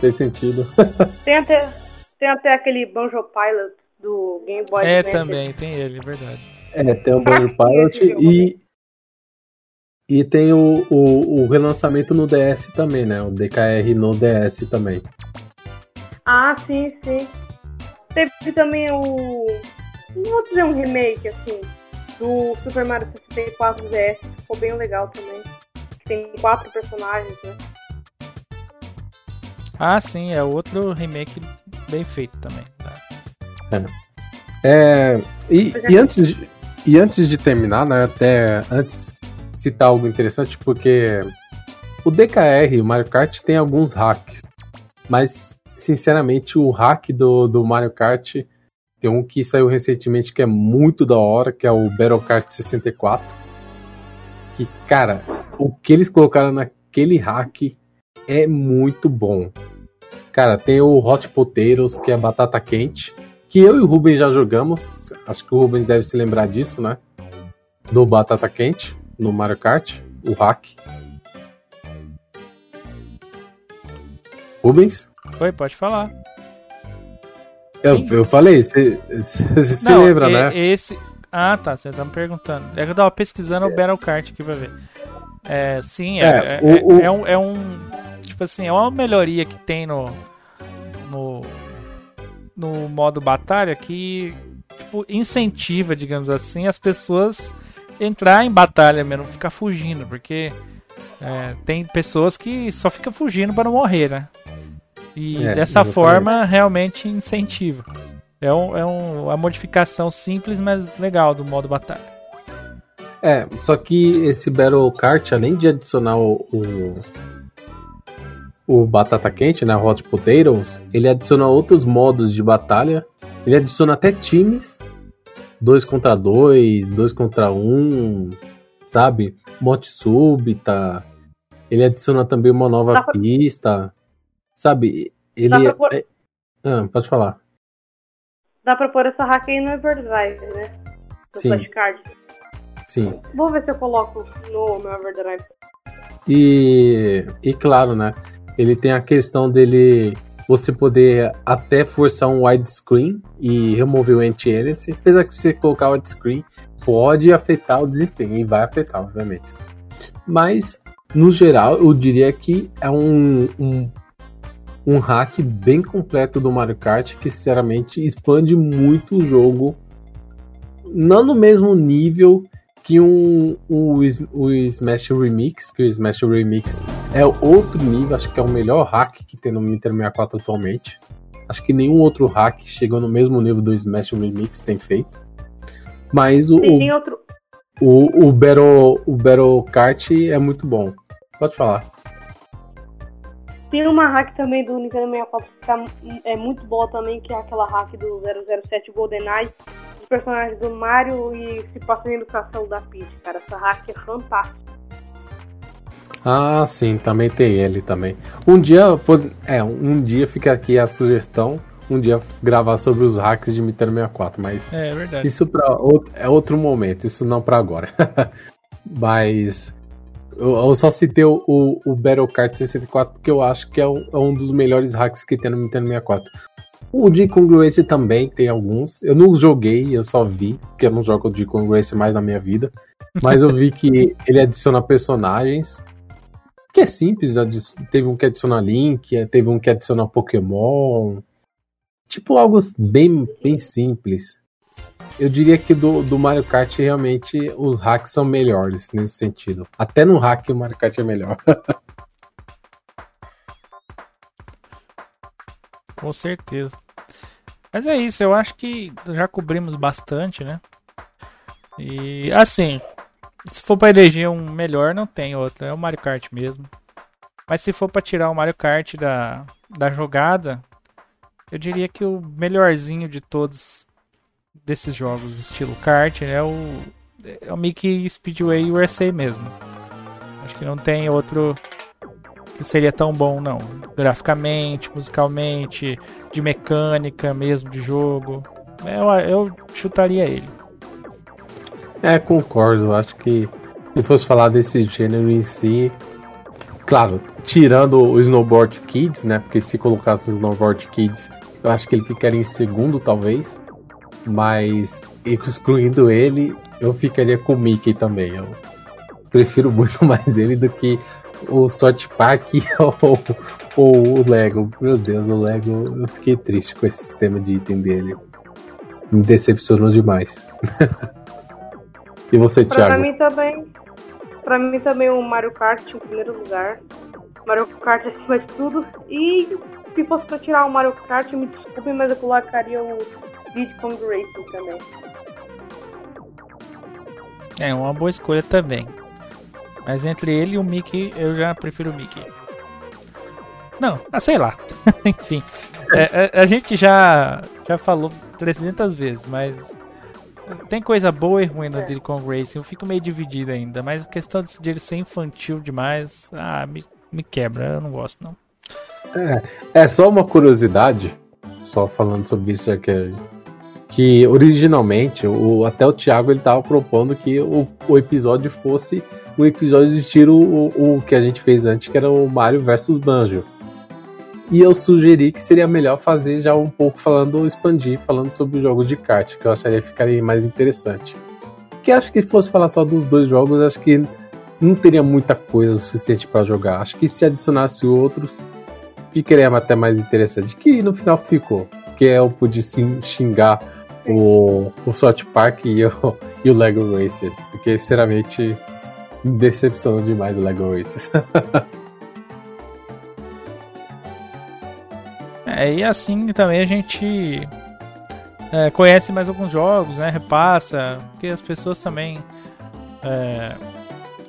Tem sentido. Tem até, tem até aquele Banjo Pilot do Game Boy É, Advance. também, tem ele, é verdade. É, tem o Banjo Pilot e, e tem o, o, o, relançamento no DS também, né? O DKR no DS também. Ah, sim, sim. Teve também o. Não vou dizer um remake, assim, do Super Mario 64 DS, que ficou bem legal também. Tem quatro personagens, né? Ah, sim, é outro remake bem feito também. Tá? É. é e, e, antes de, e antes de terminar, né, até antes citar algo interessante, porque o DKR, o Mario Kart, tem alguns hacks, mas sinceramente o hack do, do Mario Kart tem um que saiu recentemente que é muito da hora, que é o Battle Kart 64. Que, cara, o que eles colocaram naquele hack é muito bom. Cara, tem o Hot Potatoes, que é batata quente, que eu e o Rubens já jogamos. Acho que o Rubens deve se lembrar disso, né? Do batata quente no Mario Kart, o hack. Rubens? Oi, pode falar. Eu, eu falei, você se lembra, né? Esse. Ah, tá, você tá me perguntando. É que eu tava pesquisando o Battle Kart aqui pra ver. É, sim, é, é, o, é, o... é, um, é um. Tipo assim, é uma melhoria que tem no. No, no modo batalha que tipo, incentiva, digamos assim, as pessoas entrar em batalha mesmo, ficar fugindo, porque é, tem pessoas que só ficam fugindo para não morrer, né? E é, dessa exatamente. forma realmente incentiva. É, um, é um, uma modificação simples, mas legal do modo batalha. É, só que esse Battle Kart, além de adicionar o, o, o batata quente, né, Hot Potatoes, ele adiciona outros modos de batalha. Ele adiciona até times, dois contra dois, dois contra um, sabe? Morte súbita. Ele adiciona também uma nova pista, sabe? Ele é... Ah, pode falar. dá pra pôr essa hack aí no Everdrive, né? No Sim. flashcard. Sim. Vou ver se eu coloco no meu Everdrive. E, e claro, né? Ele tem a questão dele você poder até forçar um widescreen e remover o anti-aliasing. Apesar que você colocar o widescreen pode afetar o desempenho e vai afetar, obviamente. Mas, no geral, eu diria que é um, um, um hack bem completo do Mario Kart que, sinceramente, expande muito o jogo. Não no mesmo nível que um, o, o Smash Remix, que o Smash Remix é outro nível, acho que é o melhor hack que tem no Nintendo 64 atualmente. Acho que nenhum outro hack chegou no mesmo nível do Smash Remix tem feito. Mas o, Tem outro. o, o, Battle, o Battle Kart é muito bom. Pode falar. Tem uma hack também do Nintendo 64 que tá, é muito boa também, que é aquela hack do 007 GoldenEye, os personagens do Mario e se passa no castelo da Peach, cara. Essa hack é fantástica. Ah, sim, também tem ele também. Um dia, é, um dia fica aqui a sugestão, um dia gravar sobre os hacks de Nintendo 64, mas É, é verdade. Isso pra outro, é outro momento, isso não pra agora. Mas eu, eu só citei o, o, Battle Kart 64 porque eu acho que é um, é um dos melhores hacks que tem no Nintendo 64. O de Congruence também tem alguns. Eu não joguei, eu só vi, porque eu não jogo de Congruence mais na minha vida. Mas eu vi que ele adiciona personagens. Que é simples, teve um que adiciona Link, teve um que adiciona Pokémon. Tipo algo bem, bem simples. Eu diria que do, do Mario Kart realmente os hacks são melhores nesse sentido. Até no hack o Mario Kart é melhor. Com certeza. Mas é isso, eu acho que já cobrimos bastante, né? E assim, se for pra eleger um melhor, não tem outro, é o Mario Kart mesmo. Mas se for pra tirar o Mario Kart da, da jogada, eu diria que o melhorzinho de todos desses jogos estilo kart é o, é o Mickey Speedway USA mesmo. Acho que não tem outro que seria tão bom, não. Graficamente, musicalmente, de mecânica mesmo de jogo. Eu, eu chutaria ele. É, concordo. Acho que se fosse falar desse gênero em si, claro, tirando o Snowboard Kids, né? Porque se colocasse o Snowboard Kids, eu acho que ele ficaria em segundo, talvez. Mas excluindo ele, eu ficaria com o Mickey também. Eu prefiro muito mais ele do que o Sort Park ou, ou o Lego. Meu Deus, o Lego, eu fiquei triste com esse sistema de item dele. Me decepcionou demais. e você, Pra Thiago? mim também. Pra mim também o Mario Kart em primeiro lugar. Mario Kart acima de tudo. E se fosse pra tirar o Mario Kart, me desculpe, mas eu colocaria o Diddy Kong Racing também. É uma boa escolha também. Mas entre ele e o Mickey, eu já prefiro o Mickey. Não, ah, sei lá. Enfim, é, é, a gente já, já falou 300 vezes, mas tem coisa boa e ruim no Diddy Kong Racing. Eu fico meio dividido ainda, mas a questão de ele ser infantil demais, ah, me, me quebra. Eu não gosto, não. É só uma curiosidade, só falando sobre isso aqui, que originalmente o, até o Thiago ele tava propondo que o, o episódio fosse o episódio de tiro o, o que a gente fez antes, que era o Mario versus Banjo. E eu sugeri que seria melhor fazer já um pouco falando, expandir, falando sobre os jogos de kart, que eu acharia que ficaria mais interessante. Que acho que fosse falar só dos dois jogos, acho que não teria muita coisa suficiente para jogar. Acho que se adicionasse outros, ficaria até mais interessante. Que no final ficou. Que eu pude sim xingar o, o South Park e o, e o Lego Racers. Porque, sinceramente, me decepcionou demais o Lego Racers. É, e assim também a gente é, conhece mais alguns jogos, né? Repassa, porque as pessoas também. É,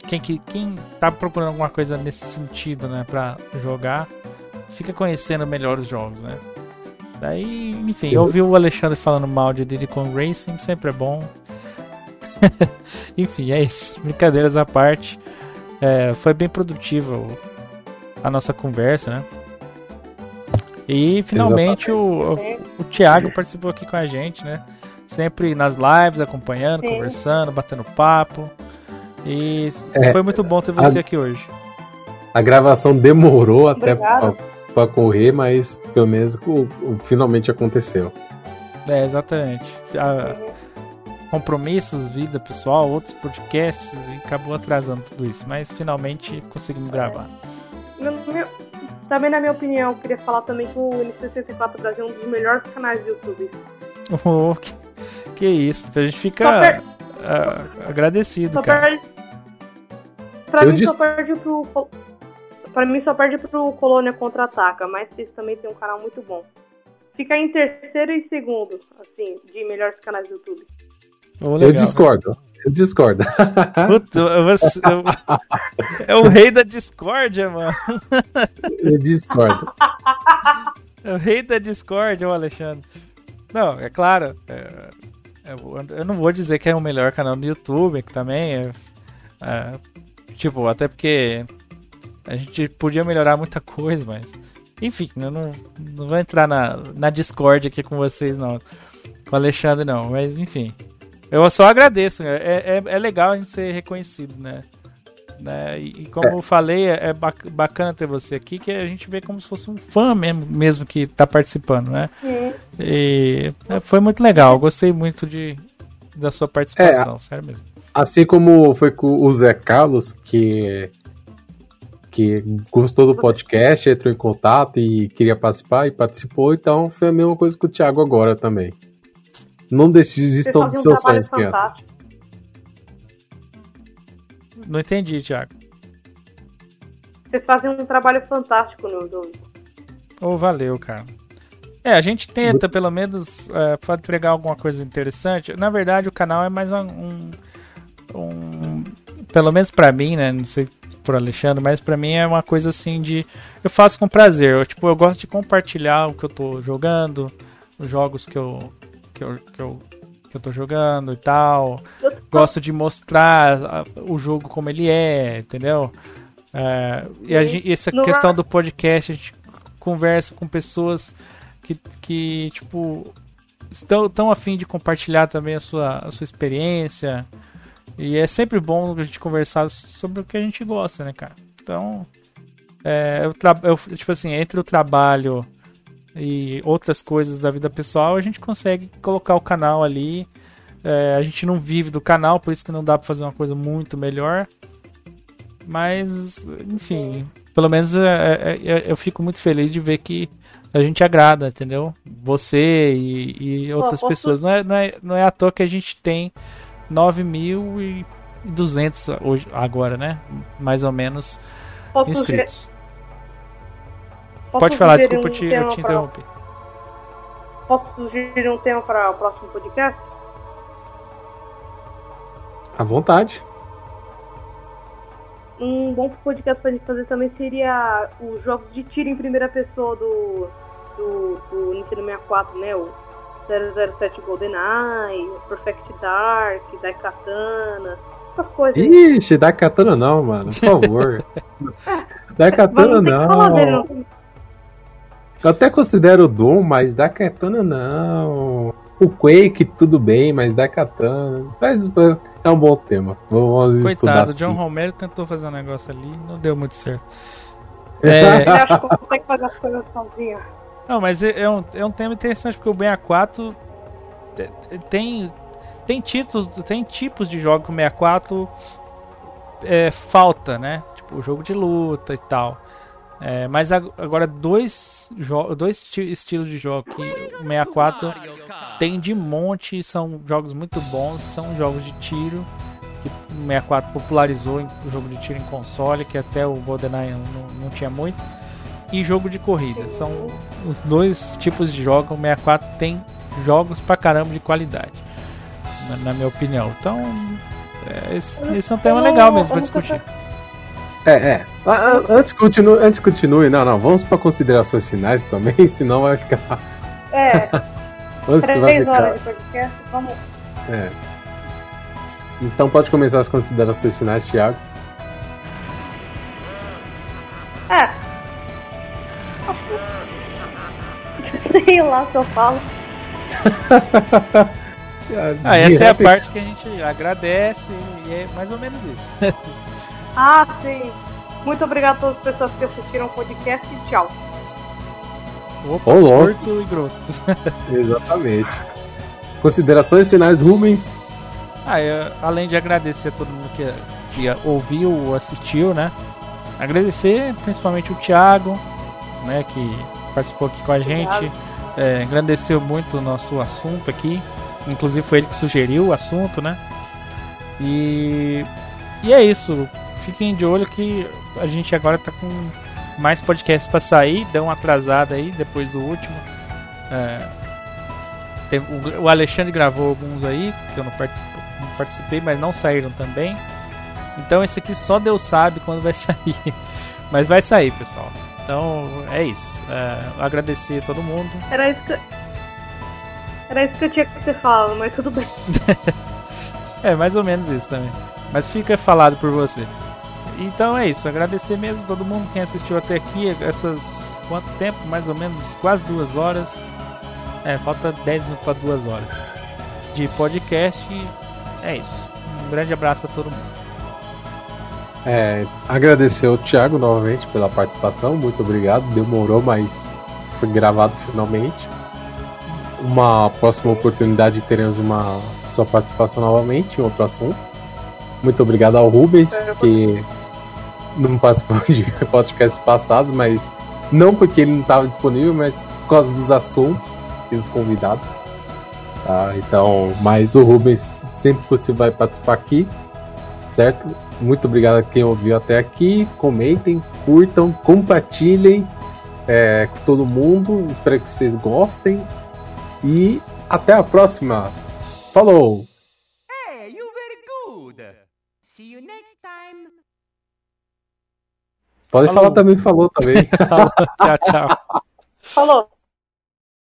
quem, que, quem tá procurando alguma coisa nesse sentido, né, pra jogar, fica conhecendo melhor os jogos, né? Daí, enfim, eu ouvi o Alexandre falando mal de Diddy Kong Racing, sempre é bom. enfim, é isso. Brincadeiras à parte. É, foi bem produtiva o- a nossa conversa, né? E finalmente o, o, Thiago participou aqui com a gente, né? Sempre nas lives, acompanhando, Sim. conversando, batendo papo. E é, foi muito bom ter você a, aqui hoje. A gravação demorou até para correr, mas pelo menos o, o, finalmente aconteceu. É, exatamente. A, compromissos, vida pessoal, outros podcasts e acabou atrasando tudo isso, mas finalmente conseguimos gravar. também na minha opinião, eu queria falar também que o N64 Brasil é um dos melhores canais do YouTube. Oh, que, que isso, a gente fica per... uh, agradecido, só cara. Perde... Pra eu mim só perde pro. Pra mim só perde pro Colônia Contra-Ataca, mas esse também tem um canal muito bom. Fica em terceiro e segundo, assim, de melhores canais do YouTube. Oh, legal, eu discordo. Eu discordo. Puta, você, eu, é o rei da discórdia, mano. Eu discordo. É o rei da discórdia, o Alexandre. Não, é claro. É, é, eu não vou dizer que é o melhor canal do YouTube, que também é, é, Tipo, até porque a gente podia melhorar muita coisa, mas. Enfim, eu não, não vou entrar na, na Discord aqui com vocês, não. Com o Alexandre, não. Mas, enfim. Eu só agradeço. É, é, é legal a gente ser reconhecido, né? né? E, como é. eu falei, é, é bacana ter você aqui, que a gente vê como se fosse um fã mesmo, mesmo que está participando, né? É. E é, foi muito legal. Gostei muito de, da sua participação, é, sério mesmo. Assim como foi com o Zé Carlos, que que gostou do podcast, entrou em contato e queria participar e participou, então foi a mesma coisa com o Thiago agora também. Não desistam dos seus sonhos, crianças. Não entendi, Thiago. Vocês fazem um trabalho fantástico no YouTube. Oh, valeu, cara. É, a gente tenta, pelo menos, é, para entregar alguma coisa interessante. Na verdade, o canal é mais um. um pelo menos para mim, né? Não sei por Alexandre, mas para mim é uma coisa assim de. Eu faço com prazer. Eu, tipo, eu gosto de compartilhar o que eu tô jogando, os jogos que eu, que eu, que eu, que eu tô jogando e tal. Gosto de mostrar o jogo como ele é, entendeu? É, e, a, e essa questão do podcast, a gente conversa com pessoas que, que tipo, estão tão afim de compartilhar também a sua, a sua experiência. E é sempre bom a gente conversar sobre o que a gente gosta, né, cara? Então, é, eu, eu, tipo assim, entre o trabalho e outras coisas da vida pessoal, a gente consegue colocar o canal ali. É, a gente não vive do canal, por isso que não dá para fazer uma coisa muito melhor. Mas, enfim, pelo menos é, é, é, eu fico muito feliz de ver que a gente agrada, entendeu? Você e, e outras Pô, pessoas. Não é, não, é, não é à toa que a gente tem 9.200 hoje, agora, né? Mais ou menos posso inscritos. Posso Pode falar, desculpa, um te, eu te interrompi. Posso sugerir um tema para o próximo podcast? À vontade. Um bom podcast para gente fazer também seria os jogos de tiro em primeira pessoa do, do, do Nintendo 64, né? O 007 GoldenEye, Perfect Dark, Daikatana, essas coisas. Ixi, Daikatana não, mano, por favor. Daikatana não. Eu até considero o Doom, mas da Katana não. O Quake, tudo bem, mas da Katana. Mas é um bom tema. Vamos Coitado, o John Romero tentou fazer um negócio ali não deu muito certo. É... Eu acho que consegue fazer as coisas sozinho. Não, mas é, é um, é um tema interessante porque o Ben A4 tem, tem títulos, tem tipos de jogo que o 64 é, falta, né? Tipo, jogo de luta e tal. É, mas agora dois, dois estilos de jogo que o 64 tem de monte, são jogos muito bons, são jogos de tiro que o 64 popularizou o jogo de tiro em console, que até o GoldenEye não, não tinha muito, e jogo de corrida. São os dois tipos de jogos. O 64 tem jogos pra caramba de qualidade, na, na minha opinião. Então, é, esse, esse é um tema legal mesmo pra discutir. É, é. Antes continue, antes continue, não, não, vamos para considerações finais também, senão vai ficar. É. vamos Três vai ficar... horas de podcast, vamos. É. Então pode começar as considerações finais, Thiago. É. Sei lá se eu falo. ah, essa é a parte que a gente agradece e é mais ou menos isso. ah, sim. Muito obrigado a todas as pessoas que assistiram o podcast e tchau. Opa, Olá. curto e grosso. Exatamente. Considerações finais, Rubens? Ah, eu, além de agradecer a todo mundo que, que ouviu ou assistiu, né? Agradecer principalmente o Thiago, né, que participou aqui com a gente. É, agradeceu muito o nosso assunto aqui. Inclusive foi ele que sugeriu o assunto, né? E, e é isso. Fiquem de olho que a gente agora tá com mais podcasts para sair. Deu uma atrasada aí depois do último. É, tem, o, Alexandre gravou alguns aí que eu não, não participei, mas não saíram também. Então esse aqui só Deus sabe quando vai sair. Mas vai sair, pessoal. Então é isso. É, agradecer a todo mundo. Era isso que, Era isso que eu tinha que ter falado, mas tudo bem. é, mais ou menos isso também. Mas fica falado por você. Então é isso, agradecer mesmo todo mundo quem assistiu até aqui, essas quanto tempo? Mais ou menos quase duas horas. É, falta 10 minutos para duas horas de podcast. É isso. Um grande abraço a todo mundo. É, agradecer ao Thiago novamente pela participação, muito obrigado. Demorou, mas foi gravado finalmente. Uma próxima oportunidade teremos uma sua participação novamente em outro assunto. Muito obrigado ao Rubens, que não participou de podcasts passados, mas não porque ele não estava disponível, mas por causa dos assuntos e dos convidados. Tá? Então, mas o Rubens sempre que você vai participar aqui, certo? Muito obrigado a quem ouviu até aqui. Comentem, curtam, compartilhem é, com todo mundo. Espero que vocês gostem. E até a próxima. Falou! Hey, you very good. See you next time. Pode falou. falar também, falou também. tchau, tchau. Falou.